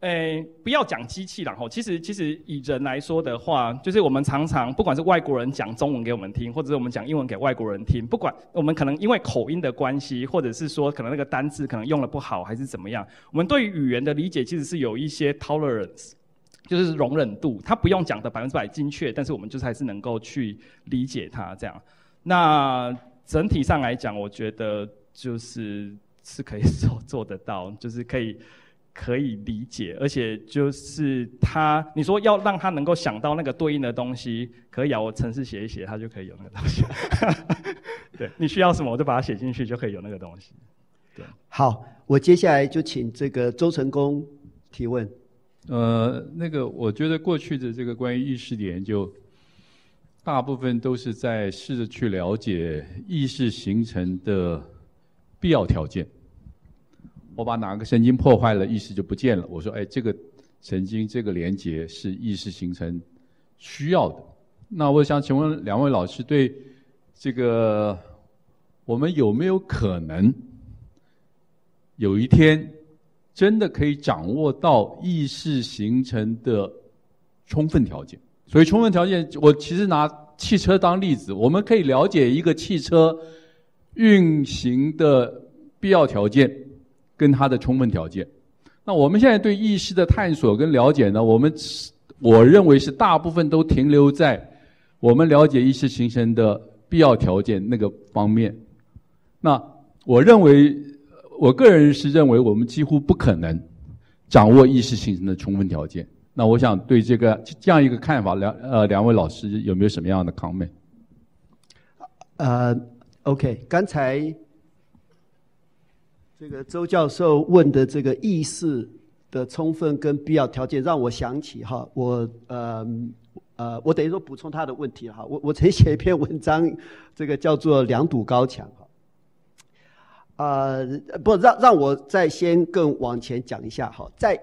诶，不要讲机器了吼。其实，其实以人来说的话，就是我们常常不管是外国人讲中文给我们听，或者是我们讲英文给外国人听，不管我们可能因为口音的关系，或者是说可能那个单字可能用得不好，还是怎么样，我们对于语言的理解其实是有一些 tolerance，就是容忍度。它不用讲的百分之百精确，但是我们就是还是能够去理解它这样。那整体上来讲，我觉得就是是可以做做得到，就是可以。可以理解，而且就是他，你说要让他能够想到那个对应的东西，可以啊，我程式写一写，他就可以有那个东西。<laughs> 对，你需要什么，我就把它写进去，就可以有那个东西。对，好，我接下来就请这个周成功提问。呃，那个我觉得过去的这个关于意识的研究，大部分都是在试着去了解意识形成的必要条件。我把哪个神经破坏了，意识就不见了。我说，哎，这个神经这个连接是意识形成需要的。那我想请问两位老师，对这个我们有没有可能有一天真的可以掌握到意识形成的充分条件？所以充分条件，我其实拿汽车当例子，我们可以了解一个汽车运行的必要条件。跟它的充分条件，那我们现在对意识的探索跟了解呢？我们我认为是大部分都停留在我们了解意识形成的必要条件那个方面。那我认为，我个人是认为我们几乎不可能掌握意识形成的充分条件。那我想对这个这样一个看法，两呃两位老师有没有什么样的 comment？呃，OK，刚才这个周教授问的这个意识的充分跟必要条件，让我想起哈，我呃呃，我等于说补充他的问题哈，我 <laughs> 我曾写一篇文章，这个叫做两堵高墙哈。呃，不让让我再先更往前讲一下哈，在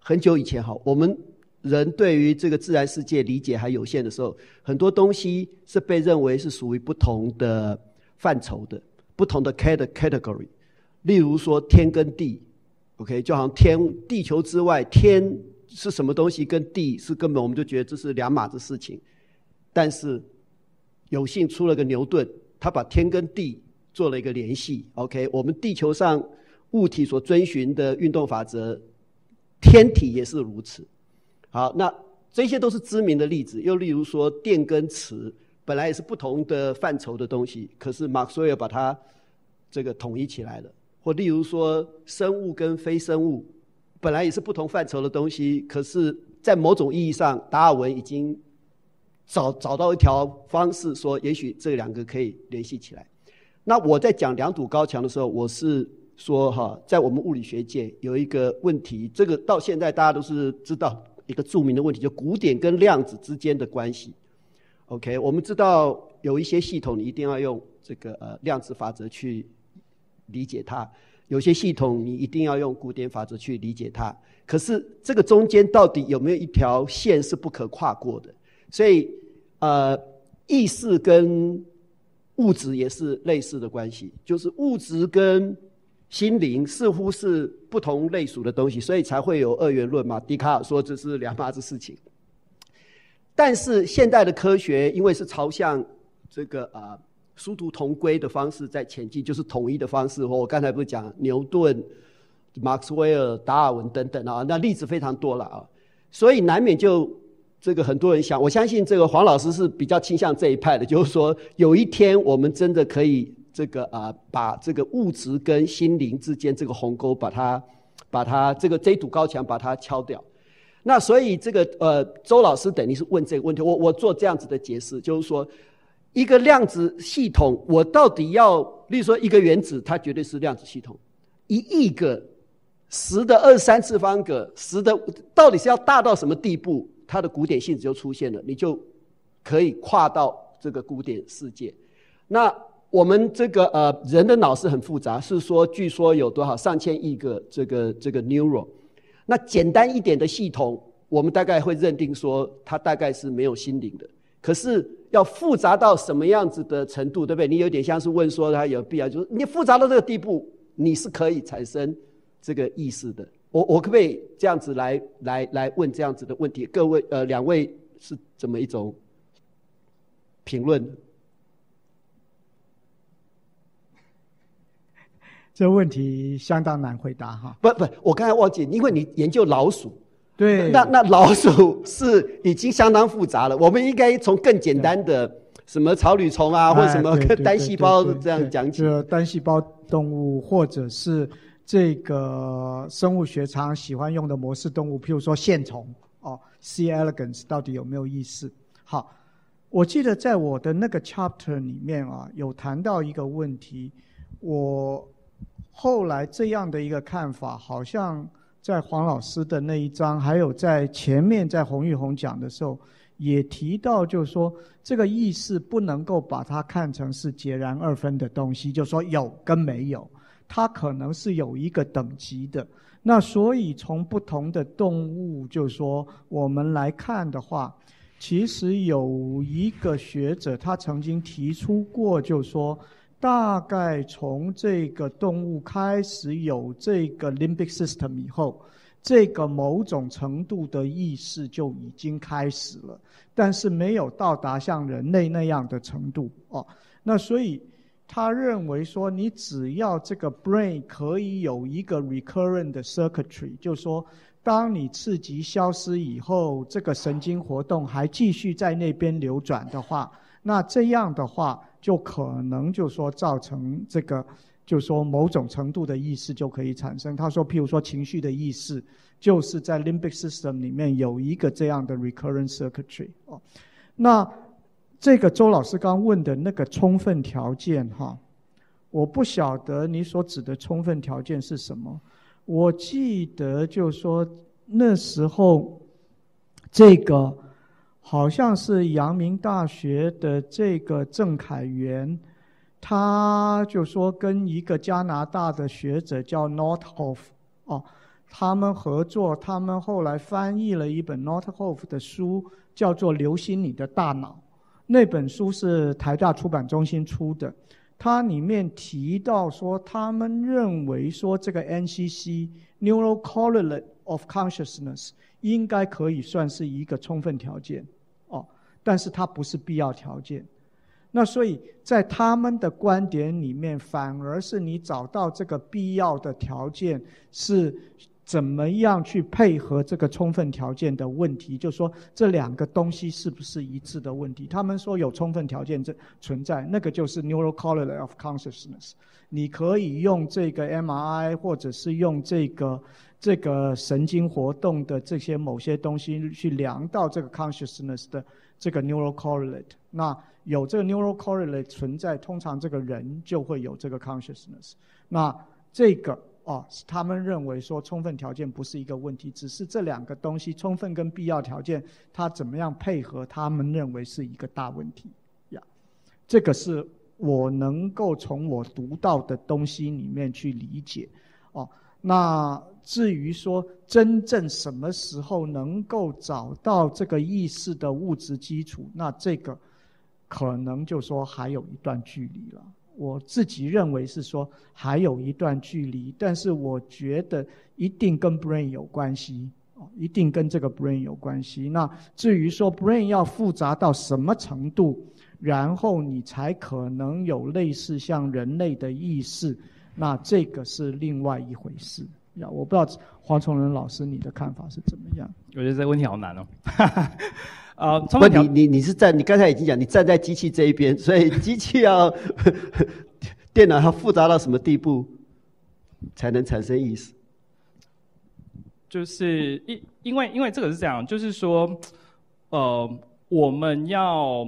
很久以前哈，我们人对于这个自然世界理解还有限的时候，很多东西是被认为是属于不同的范畴的，不同的 category。例如说天跟地，OK，就好像天地球之外，天是什么东西，跟地是根本我们就觉得这是两码子事情。但是有幸出了个牛顿，他把天跟地。做了一个联系，OK，我们地球上物体所遵循的运动法则，天体也是如此。好，那这些都是知名的例子。又例如说，电跟磁本来也是不同的范畴的东西，可是马克斯韦尔把它这个统一起来了。或例如说，生物跟非生物本来也是不同范畴的东西，可是在某种意义上，达尔文已经找找到一条方式，说也许这两个可以联系起来。那我在讲两堵高墙的时候，我是说哈，在我们物理学界有一个问题，这个到现在大家都是知道一个著名的问题，就古典跟量子之间的关系。OK，我们知道有一些系统你一定要用这个呃量子法则去理解它，有些系统你一定要用古典法则去理解它。可是这个中间到底有没有一条线是不可跨过的？所以呃，意识跟物质也是类似的关系，就是物质跟心灵似乎是不同类属的东西，所以才会有二元论嘛。笛卡尔说这是两码子事情。但是现代的科学因为是朝向这个啊殊途同归的方式在前进，就是统一的方式。我刚才不是讲牛顿、马克斯韦尔、达尔文等等啊，那例子非常多了啊，所以难免就。这个很多人想，我相信这个黄老师是比较倾向这一派的，就是说有一天我们真的可以这个啊，把这个物质跟心灵之间这个鸿沟，把它把它这个这堵高墙把它敲掉。那所以这个呃，周老师等于是问这个问题，我我做这样子的解释，就是说一个量子系统，我到底要，例如说一个原子，它绝对是量子系统，一亿个十的二三次方个十的，到底是要大到什么地步？它的古典性质就出现了，你就可以跨到这个古典世界。那我们这个呃人的脑是很复杂，是说据说有多少上千亿个这个这个 neuron。那简单一点的系统，我们大概会认定说它大概是没有心灵的。可是要复杂到什么样子的程度，对不对？你有点像是问说他有必要，就是你复杂到这个地步，你是可以产生这个意识的。我我可不可以这样子来来来问这样子的问题？各位呃，两位是怎么一种评论？这问题相当难回答哈。不不，我刚才忘记，因为你研究老鼠，对，那那老鼠是已经相当复杂了。我们应该从更简单的什么草履虫啊，或者什么 <laughs> 单细胞这样讲起。这单细胞动物，或者是。这个生物学常喜欢用的模式动物，譬如说线虫哦，C. elegans 到底有没有意思？好，我记得在我的那个 chapter 里面啊，有谈到一个问题。我后来这样的一个看法，好像在黄老师的那一章，还有在前面在洪玉红讲的时候，也提到，就是说这个意识不能够把它看成是截然二分的东西，就是说有跟没有。它可能是有一个等级的，那所以从不同的动物，就是说我们来看的话，其实有一个学者他曾经提出过，就是说大概从这个动物开始有这个 limbic system 以后，这个某种程度的意识就已经开始了，但是没有到达像人类那样的程度哦。那所以。他认为说，你只要这个 brain 可以有一个 recurrent circuitry，就是说，当你刺激消失以后，这个神经活动还继续在那边流转的话，那这样的话就可能就说造成这个，就说某种程度的意识就可以产生。他说，譬如说情绪的意识，就是在 limbic system 里面有一个这样的 recurrent circuitry 哦。那这个周老师刚问的那个充分条件哈，我不晓得你所指的充分条件是什么。我记得就说那时候这个。好像是阳明大学的这个郑凯元，他就说跟一个加拿大的学者叫 Nordhoff 哦，他们合作，他们后来翻译了一本 Nordhoff 的书，叫做《留心你的大脑》。那本书是台大出版中心出的，它里面提到说，他们认为说这个 NCC Neural Correlate of Consciousness。应该可以算是一个充分条件，哦，但是它不是必要条件。那所以在他们的观点里面，反而是你找到这个必要的条件是怎么样去配合这个充分条件的问题，就说这两个东西是不是一致的问题。他们说有充分条件这存在，那个就是 neural correlate of consciousness。你可以用这个 MRI，或者是用这个。这个神经活动的这些某些东西去量到这个 consciousness 的这个 neural correlate，那有这个 neural correlate 存在，通常这个人就会有这个 consciousness。那这个哦，他们认为说充分条件不是一个问题，只是这两个东西充分跟必要条件它怎么样配合，他们认为是一个大问题呀。这个是我能够从我读到的东西里面去理解哦。那至于说真正什么时候能够找到这个意识的物质基础，那这个可能就说还有一段距离了。我自己认为是说还有一段距离，但是我觉得一定跟 brain 有关系，哦，一定跟这个 brain 有关系。那至于说 brain 要复杂到什么程度，然后你才可能有类似像人类的意识。那这个是另外一回事呀，我不知道黄崇仁老师你的看法是怎么样？我觉得这个问题好难哦。啊，<laughs> 不，你你你是站，你刚才已经讲，你站在机器这一边，所以机器要 <laughs> 电脑它复杂到什么地步才能产生意识？就是因因为因为这个是这样，就是说，呃，我们要。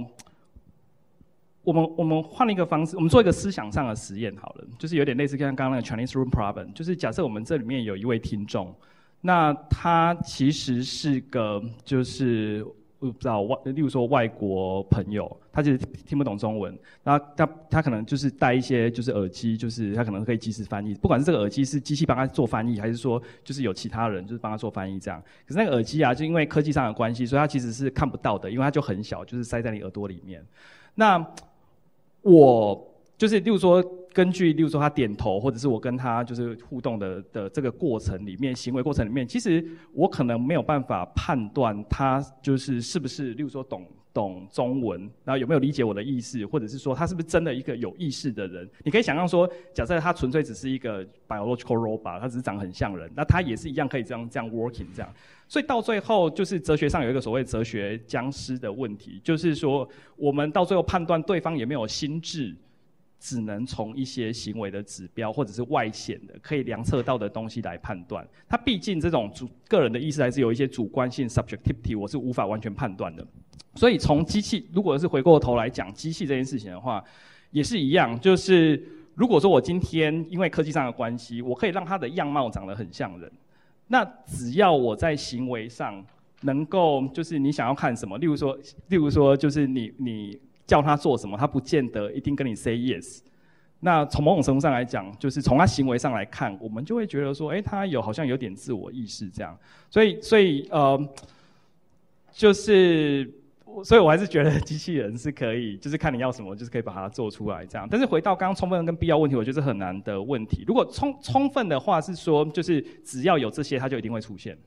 我们我们换了一个方式，我们做一个思想上的实验好了，就是有点类似像刚刚那个 Chinese Room Problem，就是假设我们这里面有一位听众，那他其实是个就是我不知道外，例如说外国朋友，他其实听不懂中文，那他他可能就是戴一些就是耳机，就是他可能可以即时翻译，不管是这个耳机是机器帮他做翻译，还是说就是有其他人就是帮他做翻译这样，可是那个耳机啊，就因为科技上的关系，所以它其实是看不到的，因为它就很小，就是塞在你耳朵里面，那。我就是，例如说，根据例如说他点头，或者是我跟他就是互动的的这个过程里面，行为过程里面，其实我可能没有办法判断他就是是不是，例如说懂懂中文，然后有没有理解我的意思，或者是说他是不是真的一个有意识的人。你可以想象说，假设他纯粹只是一个 biological robot，他只是长得很像人，那他也是一样可以这样这样 working 这样。所以到最后，就是哲学上有一个所谓哲学僵尸的问题，就是说，我们到最后判断对方有没有心智，只能从一些行为的指标或者是外显的可以量测到的东西来判断。它毕竟这种主个人的意识还是有一些主观性 （subjectivity），我是无法完全判断的。所以从机器，如果是回过头来讲机器这件事情的话，也是一样，就是如果说我今天因为科技上的关系，我可以让他的样貌长得很像人。那只要我在行为上能够，就是你想要看什么，例如说，例如说，就是你你叫他做什么，他不见得一定跟你 say yes。那从某种程度上来讲，就是从他行为上来看，我们就会觉得说，哎，他有好像有点自我意识这样。所以，所以呃，就是。所以我还是觉得机器人是可以，就是看你要什么，就是可以把它做出来这样。但是回到刚刚充分跟必要问题，我觉得是很难的问题。如果充充分的话，是说就是只要有这些，它就一定会出现。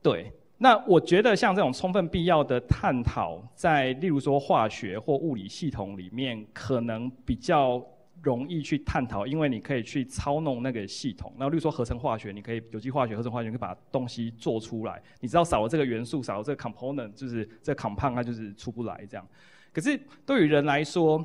对，那我觉得像这种充分必要的探讨，在例如说化学或物理系统里面，可能比较。容易去探讨，因为你可以去操弄那个系统。那例如说合成化学，你可以有机化学、合成化学，你可以把东西做出来。你知道少了这个元素，少了这个 component，就是这个 compound 它就是出不来这样。可是对于人来说，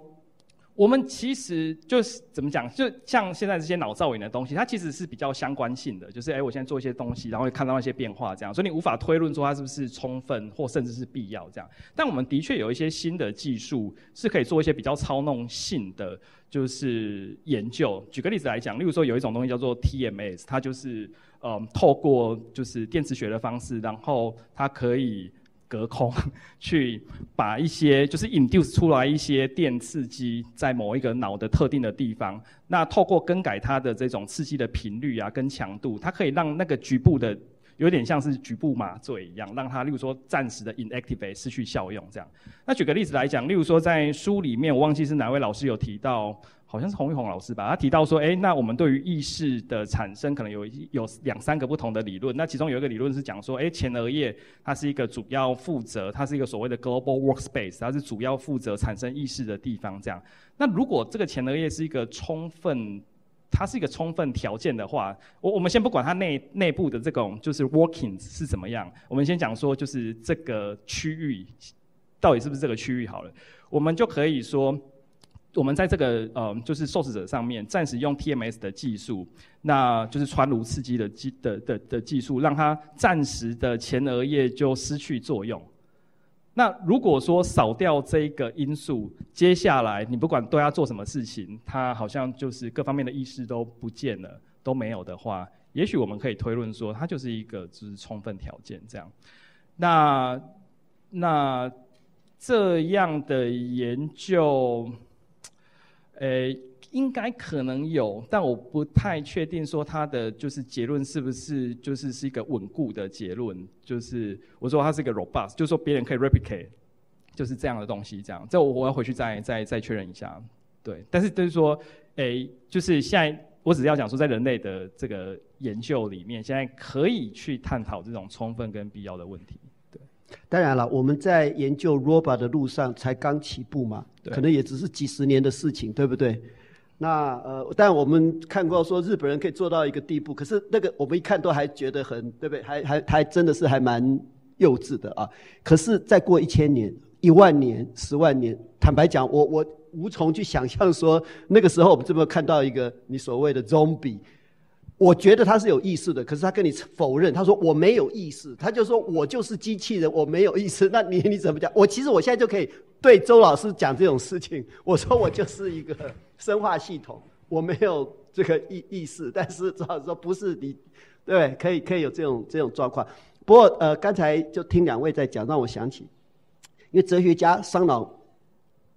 我们其实就是怎么讲，就像现在这些脑造影的东西，它其实是比较相关性的，就是哎，我现在做一些东西，然后会看到那些变化，这样，所以你无法推论说它是不是充分或甚至是必要这样。但我们的确有一些新的技术是可以做一些比较操弄性的，就是研究。举个例子来讲，例如说有一种东西叫做 TMS，它就是嗯，透过就是电磁学的方式，然后它可以。隔空去把一些就是 induce 出来一些电刺激在某一个脑的特定的地方，那透过更改它的这种刺激的频率啊跟强度，它可以让那个局部的有点像是局部麻醉一样，让它例如说暂时的 inactivate 失去效用这样。那举个例子来讲，例如说在书里面我忘记是哪位老师有提到。好像是洪玉红老师吧，他提到说，哎，那我们对于意识的产生可能有有两三个不同的理论。那其中有一个理论是讲说，哎，前额叶它是一个主要负责，它是一个所谓的 global workspace，它是主要负责产生意识的地方。这样，那如果这个前额叶是一个充分，它是一个充分条件的话，我我们先不管它内内部的这种就是 working 是怎么样，我们先讲说就是这个区域到底是不是这个区域好了，我们就可以说。我们在这个呃，就是受试者上面暂时用 TMS 的技术，那就是穿颅刺激的技的的的技术，让它暂时的前额叶就失去作用。那如果说扫掉这个因素，接下来你不管对它做什么事情，它好像就是各方面的意识都不见了，都没有的话，也许我们可以推论说，它就是一个就是充分条件这样。那那这样的研究。呃，应该可能有，但我不太确定说它的就是结论是不是就是是一个稳固的结论。就是我说它是一个 robust，就是说别人可以 replicate，就是这样的东西。这样，这我我要回去再再再确认一下。对，但是就是说，诶，就是现在我只是要讲说，在人类的这个研究里面，现在可以去探讨这种充分跟必要的问题。当然了，我们在研究 robot 的路上才刚起步嘛，可能也只是几十年的事情，对不对？那呃，但我们看过说日本人可以做到一个地步，可是那个我们一看都还觉得很，对不对？还还还真的是还蛮幼稚的啊。可是再过一千年、一万年、十万年，坦白讲，我我无从去想象说那个时候我们这么看到一个你所谓的 zombie。我觉得他是有意识的，可是他跟你否认，他说我没有意识，他就说我就是机器人，我没有意识。那你你怎么讲？我其实我现在就可以对周老师讲这种事情，我说我就是一个生化系统，我没有这个意意识。但是周老师说不是你，对，可以可以有这种这种状况。不过呃，刚才就听两位在讲，让我想起，因为哲学家伤脑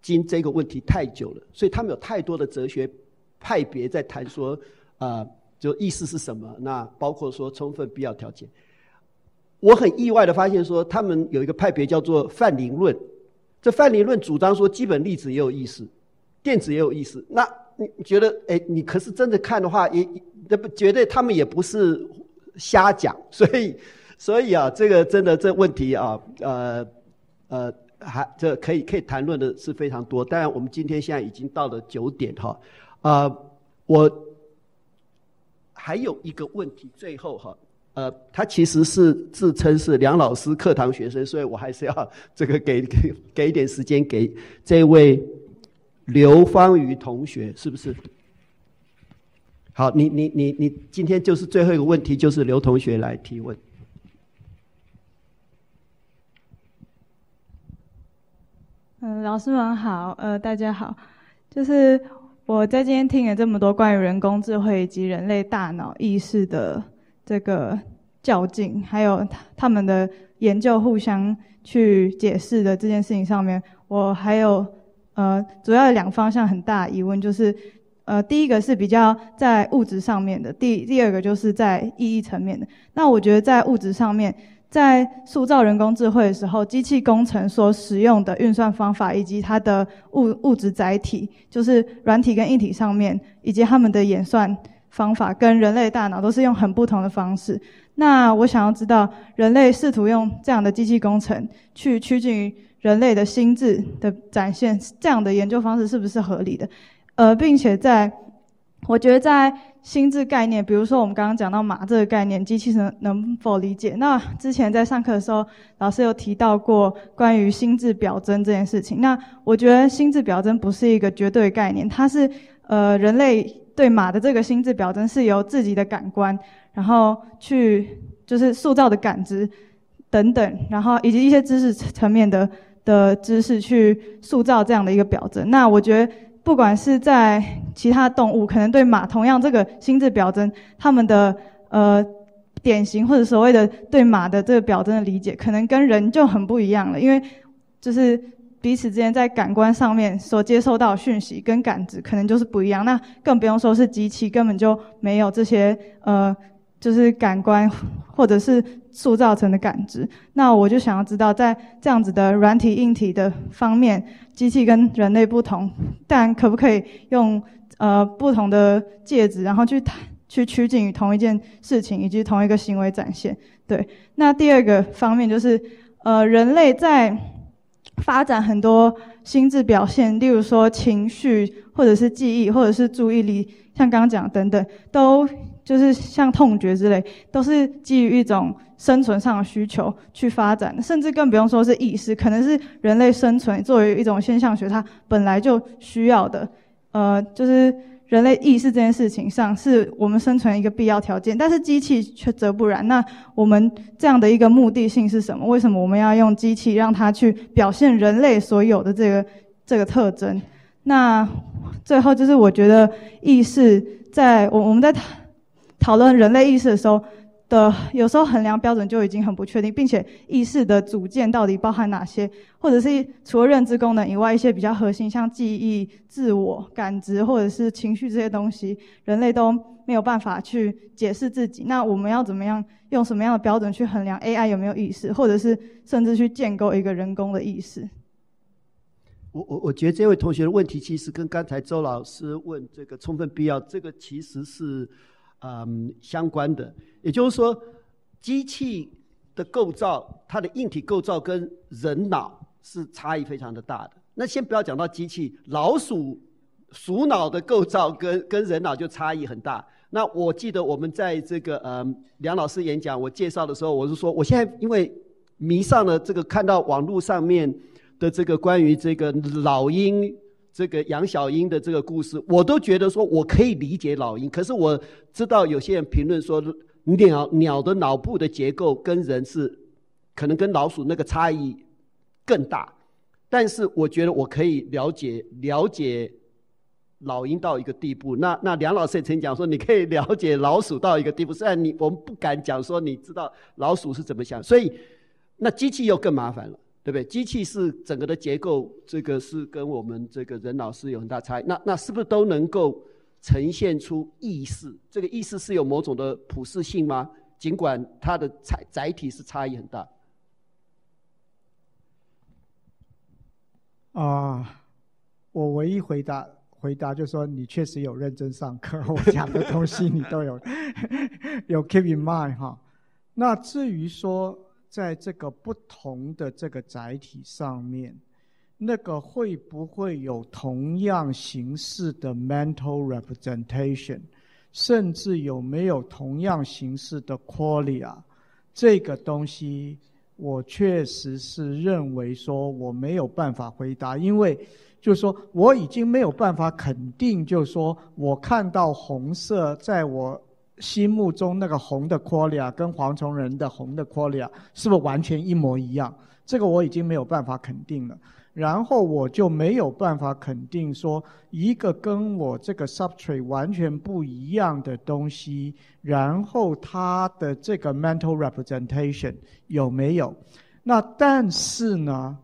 筋这个问题太久了，所以他们有太多的哲学派别在谈说啊。呃就意思是什么？那包括说充分必要条件。我很意外的发现说，他们有一个派别叫做泛灵论。这泛灵论主张说，基本粒子也有意识，电子也有意识。那你觉得，哎，你可是真的看的话，也这不绝对他们也不是瞎讲。所以，所以啊，这个真的这问题啊，呃呃，还这可以可以谈论的是非常多。当然，我们今天现在已经到了九点哈，啊、我。还有一个问题，最后哈，呃，他其实是自称是梁老师课堂学生，所以我还是要这个给给给一点时间给这位刘芳瑜同学，是不是？好，你你你你今天就是最后一个问题，就是刘同学来提问。嗯，老师们好，呃，大家好，就是。我在今天听了这么多关于人工智慧以及人类大脑意识的这个较劲，还有他们的研究互相去解释的这件事情上面，我还有呃主要两方向很大疑问，就是呃第一个是比较在物质上面的，第第二个就是在意义层面的。那我觉得在物质上面。在塑造人工智慧的时候，机器工程所使用的运算方法以及它的物物质载体，就是软体跟硬体上面，以及他们的演算方法，跟人类大脑都是用很不同的方式。那我想要知道，人类试图用这样的机器工程去趋近于人类的心智的展现，这样的研究方式是不是合理的？呃，并且在我觉得在心智概念，比如说我们刚刚讲到马这个概念，机器人能否理解？那之前在上课的时候，老师有提到过关于心智表征这件事情。那我觉得心智表征不是一个绝对概念，它是呃人类对马的这个心智表征是由自己的感官，然后去就是塑造的感知等等，然后以及一些知识层面的的知识去塑造这样的一个表征。那我觉得。不管是在其他动物，可能对马同样这个心智表征，他们的呃典型或者所谓的对马的这个表征的理解，可能跟人就很不一样了。因为就是彼此之间在感官上面所接受到讯息跟感知，可能就是不一样。那更不用说是机器，根本就没有这些呃，就是感官或者是塑造成的感知。那我就想要知道，在这样子的软体硬体的方面。机器跟人类不同，但可不可以用呃不同的介质，然后去去趋近于同一件事情以及同一个行为展现？对。那第二个方面就是，呃，人类在发展很多心智表现，例如说情绪，或者是记忆，或者是注意力，像刚刚讲等等，都就是像痛觉之类，都是基于一种。生存上的需求去发展，甚至更不用说是意识，可能是人类生存作为一种现象学，它本来就需要的。呃，就是人类意识这件事情上，是我们生存一个必要条件。但是机器却则不然。那我们这样的一个目的性是什么？为什么我们要用机器让它去表现人类所有的这个这个特征？那最后就是我觉得意识在我我们在讨讨论人类意识的时候。的有时候衡量标准就已经很不确定，并且意识的组件到底包含哪些，或者是除了认知功能以外，一些比较核心，像记忆、自我感知或者是情绪这些东西，人类都没有办法去解释自己。那我们要怎么样用什么样的标准去衡量 AI 有没有意识，或者是甚至去建构一个人工的意识？我我我觉得这位同学的问题其实跟刚才周老师问这个充分必要，这个其实是。嗯，相关的，也就是说，机器的构造，它的硬体构造跟人脑是差异非常的大的。那先不要讲到机器，老鼠鼠脑的构造跟 <laughs> 跟人脑就差异很大。那我记得我们在这个嗯梁老师演讲，我介绍的时候，我是说，我现在因为迷上了这个，看到网络上面的这个关于这个老鹰。这个养小鹰的这个故事，我都觉得说我可以理解老鹰。可是我知道有些人评论说，鸟鸟的脑部的结构跟人是可能跟老鼠那个差异更大。但是我觉得我可以了解了解老鹰到一个地步。那那梁老师也曾讲说，你可以了解老鼠到一个地步。虽然你我们不敢讲说你知道老鼠是怎么想，所以那机器又更麻烦了。对不对？机器是整个的结构，这个是跟我们这个人脑是有很大差异。那那是不是都能够呈现出意识？这个意识是有某种的普适性吗？尽管它的载载体是差异很大。啊，我唯一回答回答就是说，你确实有认真上课，<laughs> 我讲的东西你都有 <laughs> 有 keep in mind 哈。那至于说。在这个不同的这个载体上面，那个会不会有同样形式的 mental representation，甚至有没有同样形式的 qualia？这个东西，我确实是认为说我没有办法回答，因为就是说我已经没有办法肯定，就是说我看到红色在我。心目中那个红的 qualia 跟黄种人的红的 qualia 是不是完全一模一样？这个我已经没有办法肯定了。然后我就没有办法肯定说一个跟我这个 substrate 完全不一样的东西，然后它的这个 mental representation 有没有？那但是呢，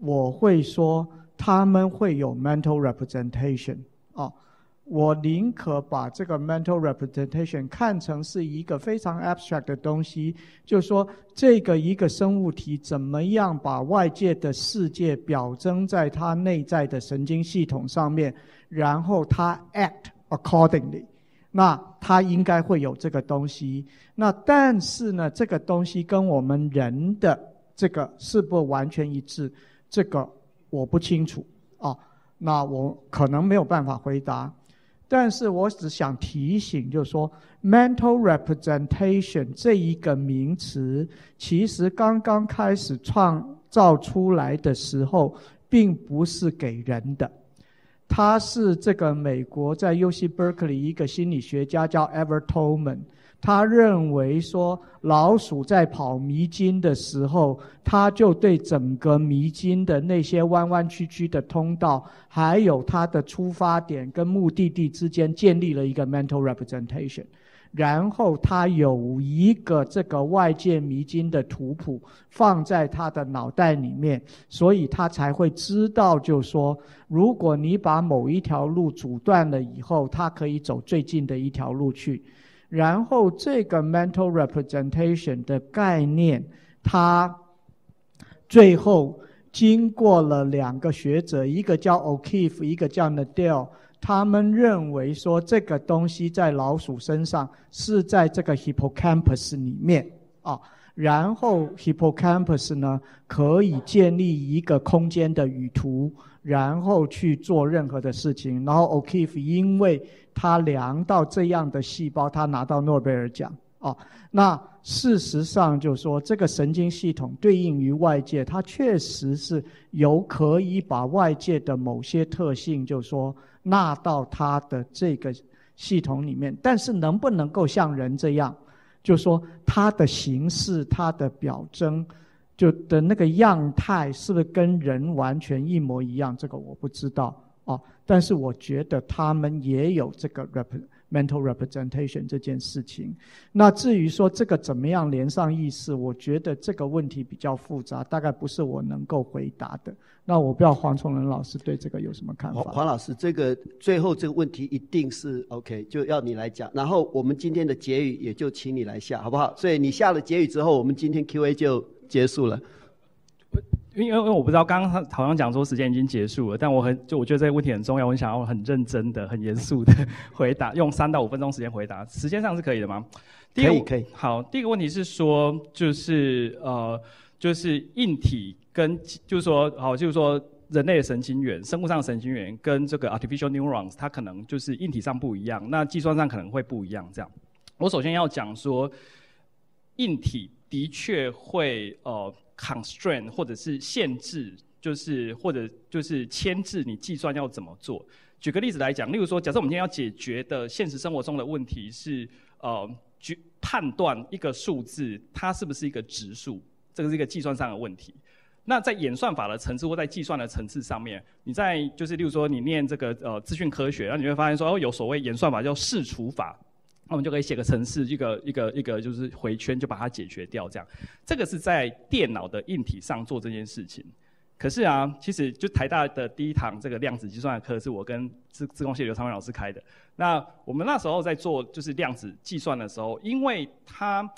我会说他们会有 mental representation 啊。我宁可把这个 mental representation 看成是一个非常 abstract 的东西，就是说，这个一个生物体怎么样把外界的世界表征在它内在的神经系统上面，然后它 act accordingly，那它应该会有这个东西。那但是呢，这个东西跟我们人的这个是不完全一致？这个我不清楚啊，那我可能没有办法回答。但是我只想提醒，就是说，mental representation 这一个名词，其实刚刚开始创造出来的时候，并不是给人的。它是这个美国在 UC Berkeley 一个心理学家叫 Ever Toman。他认为说，老鼠在跑迷津的时候，他就对整个迷津的那些弯弯曲曲的通道，还有它的出发点跟目的地之间建立了一个 mental representation，然后他有一个这个外界迷津的图谱放在他的脑袋里面，所以他才会知道，就说，如果你把某一条路阻断了以后，他可以走最近的一条路去。然后这个 mental representation 的概念，它最后经过了两个学者，一个叫 O'Keefe，一个叫 Nadel，他们认为说这个东西在老鼠身上是在这个 hippocampus 里面啊，然后 hippocampus 呢可以建立一个空间的语图，然后去做任何的事情。然后 O'Keefe 因为他量到这样的细胞，他拿到诺贝尔奖哦。那事实上就是说，这个神经系统对应于外界，它确实是有可以把外界的某些特性，就是说纳到它的这个系统里面。但是能不能够像人这样，就是说它的形式、它的表征，就的那个样态，是不是跟人完全一模一样？这个我不知道。哦，但是我觉得他们也有这个 rep mental representation 这件事情。那至于说这个怎么样连上意识，我觉得这个问题比较复杂，大概不是我能够回答的。那我不知道黄崇仁老师对这个有什么看法？黄黄老师，这个最后这个问题一定是 OK，就要你来讲。然后我们今天的结语也就请你来下，好不好？所以你下了结语之后，我们今天 Q&A 就结束了。因为因为我不知道，刚刚他好像讲说时间已经结束了，但我很就我觉得这个问题很重要，我想要很认真的、很严肃的 <laughs> 回答，用三到五分钟时间回答，时间上是可以的吗？第一个，可以可以。好，第一个问题是说，就是呃，就是硬体跟就是说，好，就是说人类的神经元、生物上的神经元跟这个 artificial neurons，它可能就是硬体上不一样，那计算上可能会不一样。这样，我首先要讲说，硬体的确会呃。Constraint 或者是限制，就是或者就是牵制你计算要怎么做。举个例子来讲，例如说，假设我们今天要解决的现实生活中的问题是，呃，决判断一个数字它是不是一个质数，这个是一个计算上的问题。那在演算法的层次或在计算的层次上面，你在就是例如说你念这个呃资讯科学，然后你会发现说哦，有所谓演算法叫试除法。那我们就可以写个程式，一个一个一个就是回圈，就把它解决掉。这样，这个是在电脑的硬体上做这件事情。可是啊，其实就台大的第一堂这个量子计算的课，是我跟资资工系刘昌文老师开的。那我们那时候在做就是量子计算的时候，因为它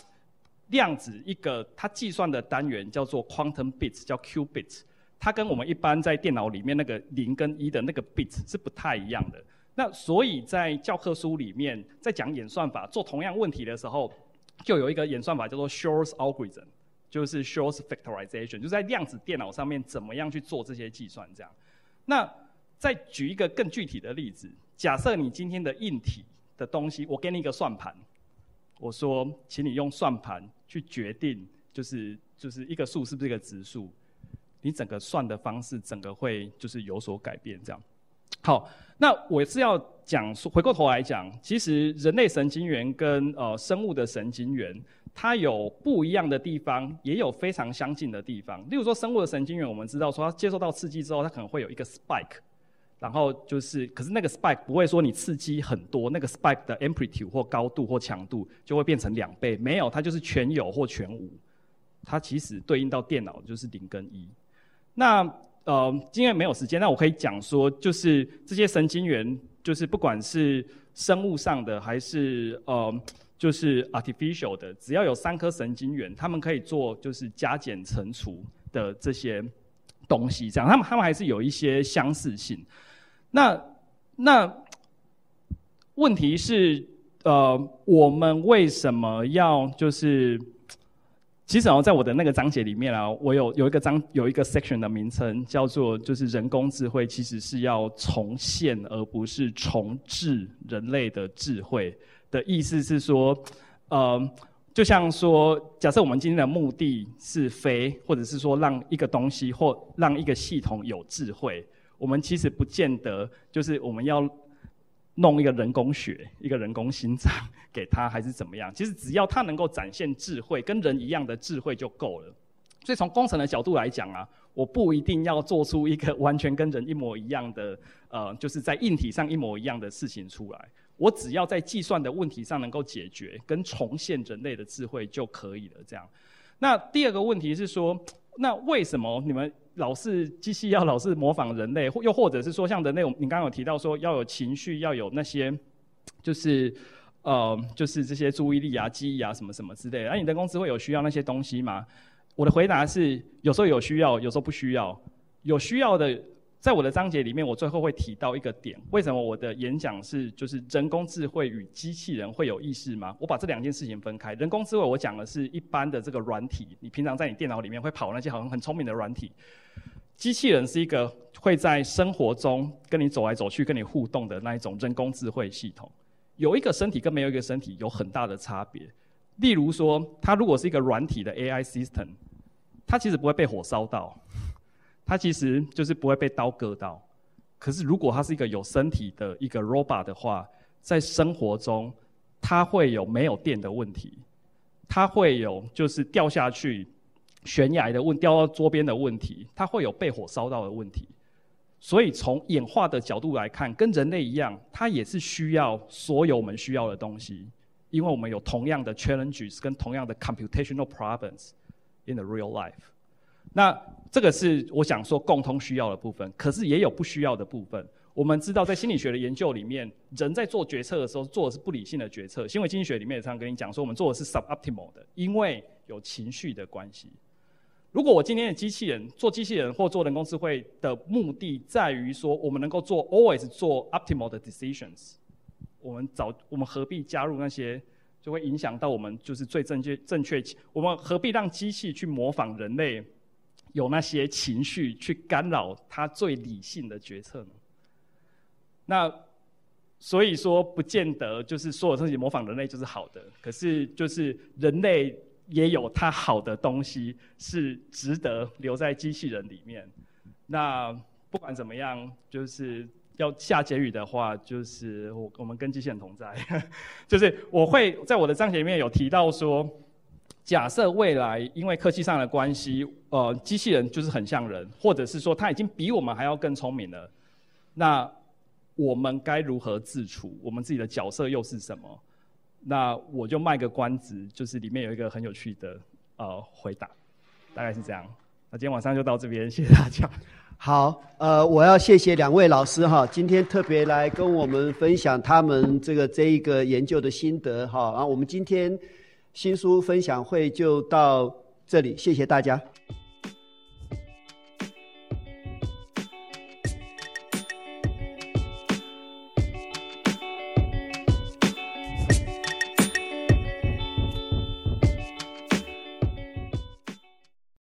量子一个它计算的单元叫做 quantum bits，叫 q bits，它跟我们一般在电脑里面那个零跟一的那个 bits 是不太一样的。那所以在教科书里面，在讲演算法做同样问题的时候，就有一个演算法叫做 Shor's algorithm，就是 Shor's factorization，就在量子电脑上面怎么样去做这些计算这样。那再举一个更具体的例子，假设你今天的硬体的东西，我给你一个算盘，我说，请你用算盘去决定，就是就是一个数是不是一个质数，你整个算的方式，整个会就是有所改变这样。好，那我是要讲说，回过头来讲，其实人类神经元跟呃生物的神经元，它有不一样的地方，也有非常相近的地方。例如说，生物的神经元，我们知道说它接受到刺激之后，它可能会有一个 spike，然后就是，可是那个 spike 不会说你刺激很多，那个 spike 的 amplitude 或高度或强度就会变成两倍，没有，它就是全有或全无。它其实对应到电脑就是零跟一。那呃，今天没有时间，那我可以讲说，就是这些神经元，就是不管是生物上的还是呃，就是 artificial 的，只要有三颗神经元，他们可以做就是加减乘除的这些东西，这样，他们他们还是有一些相似性。那那问题是，呃，我们为什么要就是其实哦，在我的那个章节里面啊，我有有一个章有一个 section 的名称叫做就是人工智慧其实是要重现而不是重置人类的智慧的意思是说，呃，就像说，假设我们今天的目的是飞，或者是说让一个东西或让一个系统有智慧，我们其实不见得就是我们要。弄一个人工血，一个人工心脏给他，还是怎么样？其实只要他能够展现智慧，跟人一样的智慧就够了。所以从工程的角度来讲啊，我不一定要做出一个完全跟人一模一样的，呃，就是在硬体上一模一样的事情出来。我只要在计算的问题上能够解决，跟重现人类的智慧就可以了。这样。那第二个问题是说，那为什么你们？老是机器要老是模仿人类，或又或者是说像人类，你刚刚有提到说要有情绪，要有那些，就是呃，就是这些注意力啊、记忆啊什么什么之类的。那、你人工智慧有需要那些东西吗？我的回答是，有时候有需要，有时候不需要。有需要的。在我的章节里面，我最后会提到一个点：为什么我的演讲是就是人工智慧与机器人会有意识吗？我把这两件事情分开。人工智慧我讲的是一般的这个软体，你平常在你电脑里面会跑那些好像很聪明的软体。机器人是一个会在生活中跟你走来走去、跟你互动的那一种人工智慧系统。有一个身体跟没有一个身体有很大的差别。例如说，它如果是一个软体的 AI system，它其实不会被火烧到。它其实就是不会被刀割到，可是如果它是一个有身体的一个 robot 的话，在生活中，它会有没有电的问题，它会有就是掉下去悬崖的问，掉到桌边的问题，它会有被火烧到的问题。所以从演化的角度来看，跟人类一样，它也是需要所有我们需要的东西，因为我们有同样的 challenges 跟同样的 computational problems in the real life。那这个是我想说共通需要的部分，可是也有不需要的部分。我们知道，在心理学的研究里面，人在做决策的时候做的是不理性的决策。行为经济学里面也常跟你讲说，我们做的是 suboptimal 的，因为有情绪的关系。如果我今天的机器人做机器人或做人工智慧的目的在于说，我们能够做 always 做 optimal 的 decisions，我们早我们何必加入那些就会影响到我们就是最正确正确？我们何必让机器去模仿人类？有那些情绪去干扰它最理性的决策呢？那所以说，不见得就是所有东西模仿人类就是好的。可是，就是人类也有它好的东西，是值得留在机器人里面。那不管怎么样，就是要下结语的话，就是我我们跟机器人同在。<laughs> 就是我会在我的章节里面有提到说。假设未来因为科技上的关系，呃，机器人就是很像人，或者是说它已经比我们还要更聪明了，那我们该如何自处？我们自己的角色又是什么？那我就卖个关子，就是里面有一个很有趣的呃回答，大概是这样。那今天晚上就到这边，谢谢大家。<laughs> 好，呃，我要谢谢两位老师哈，今天特别来跟我们分享他们这个这一个研究的心得哈，然后我们今天。新书分享会就到这里，谢谢大家。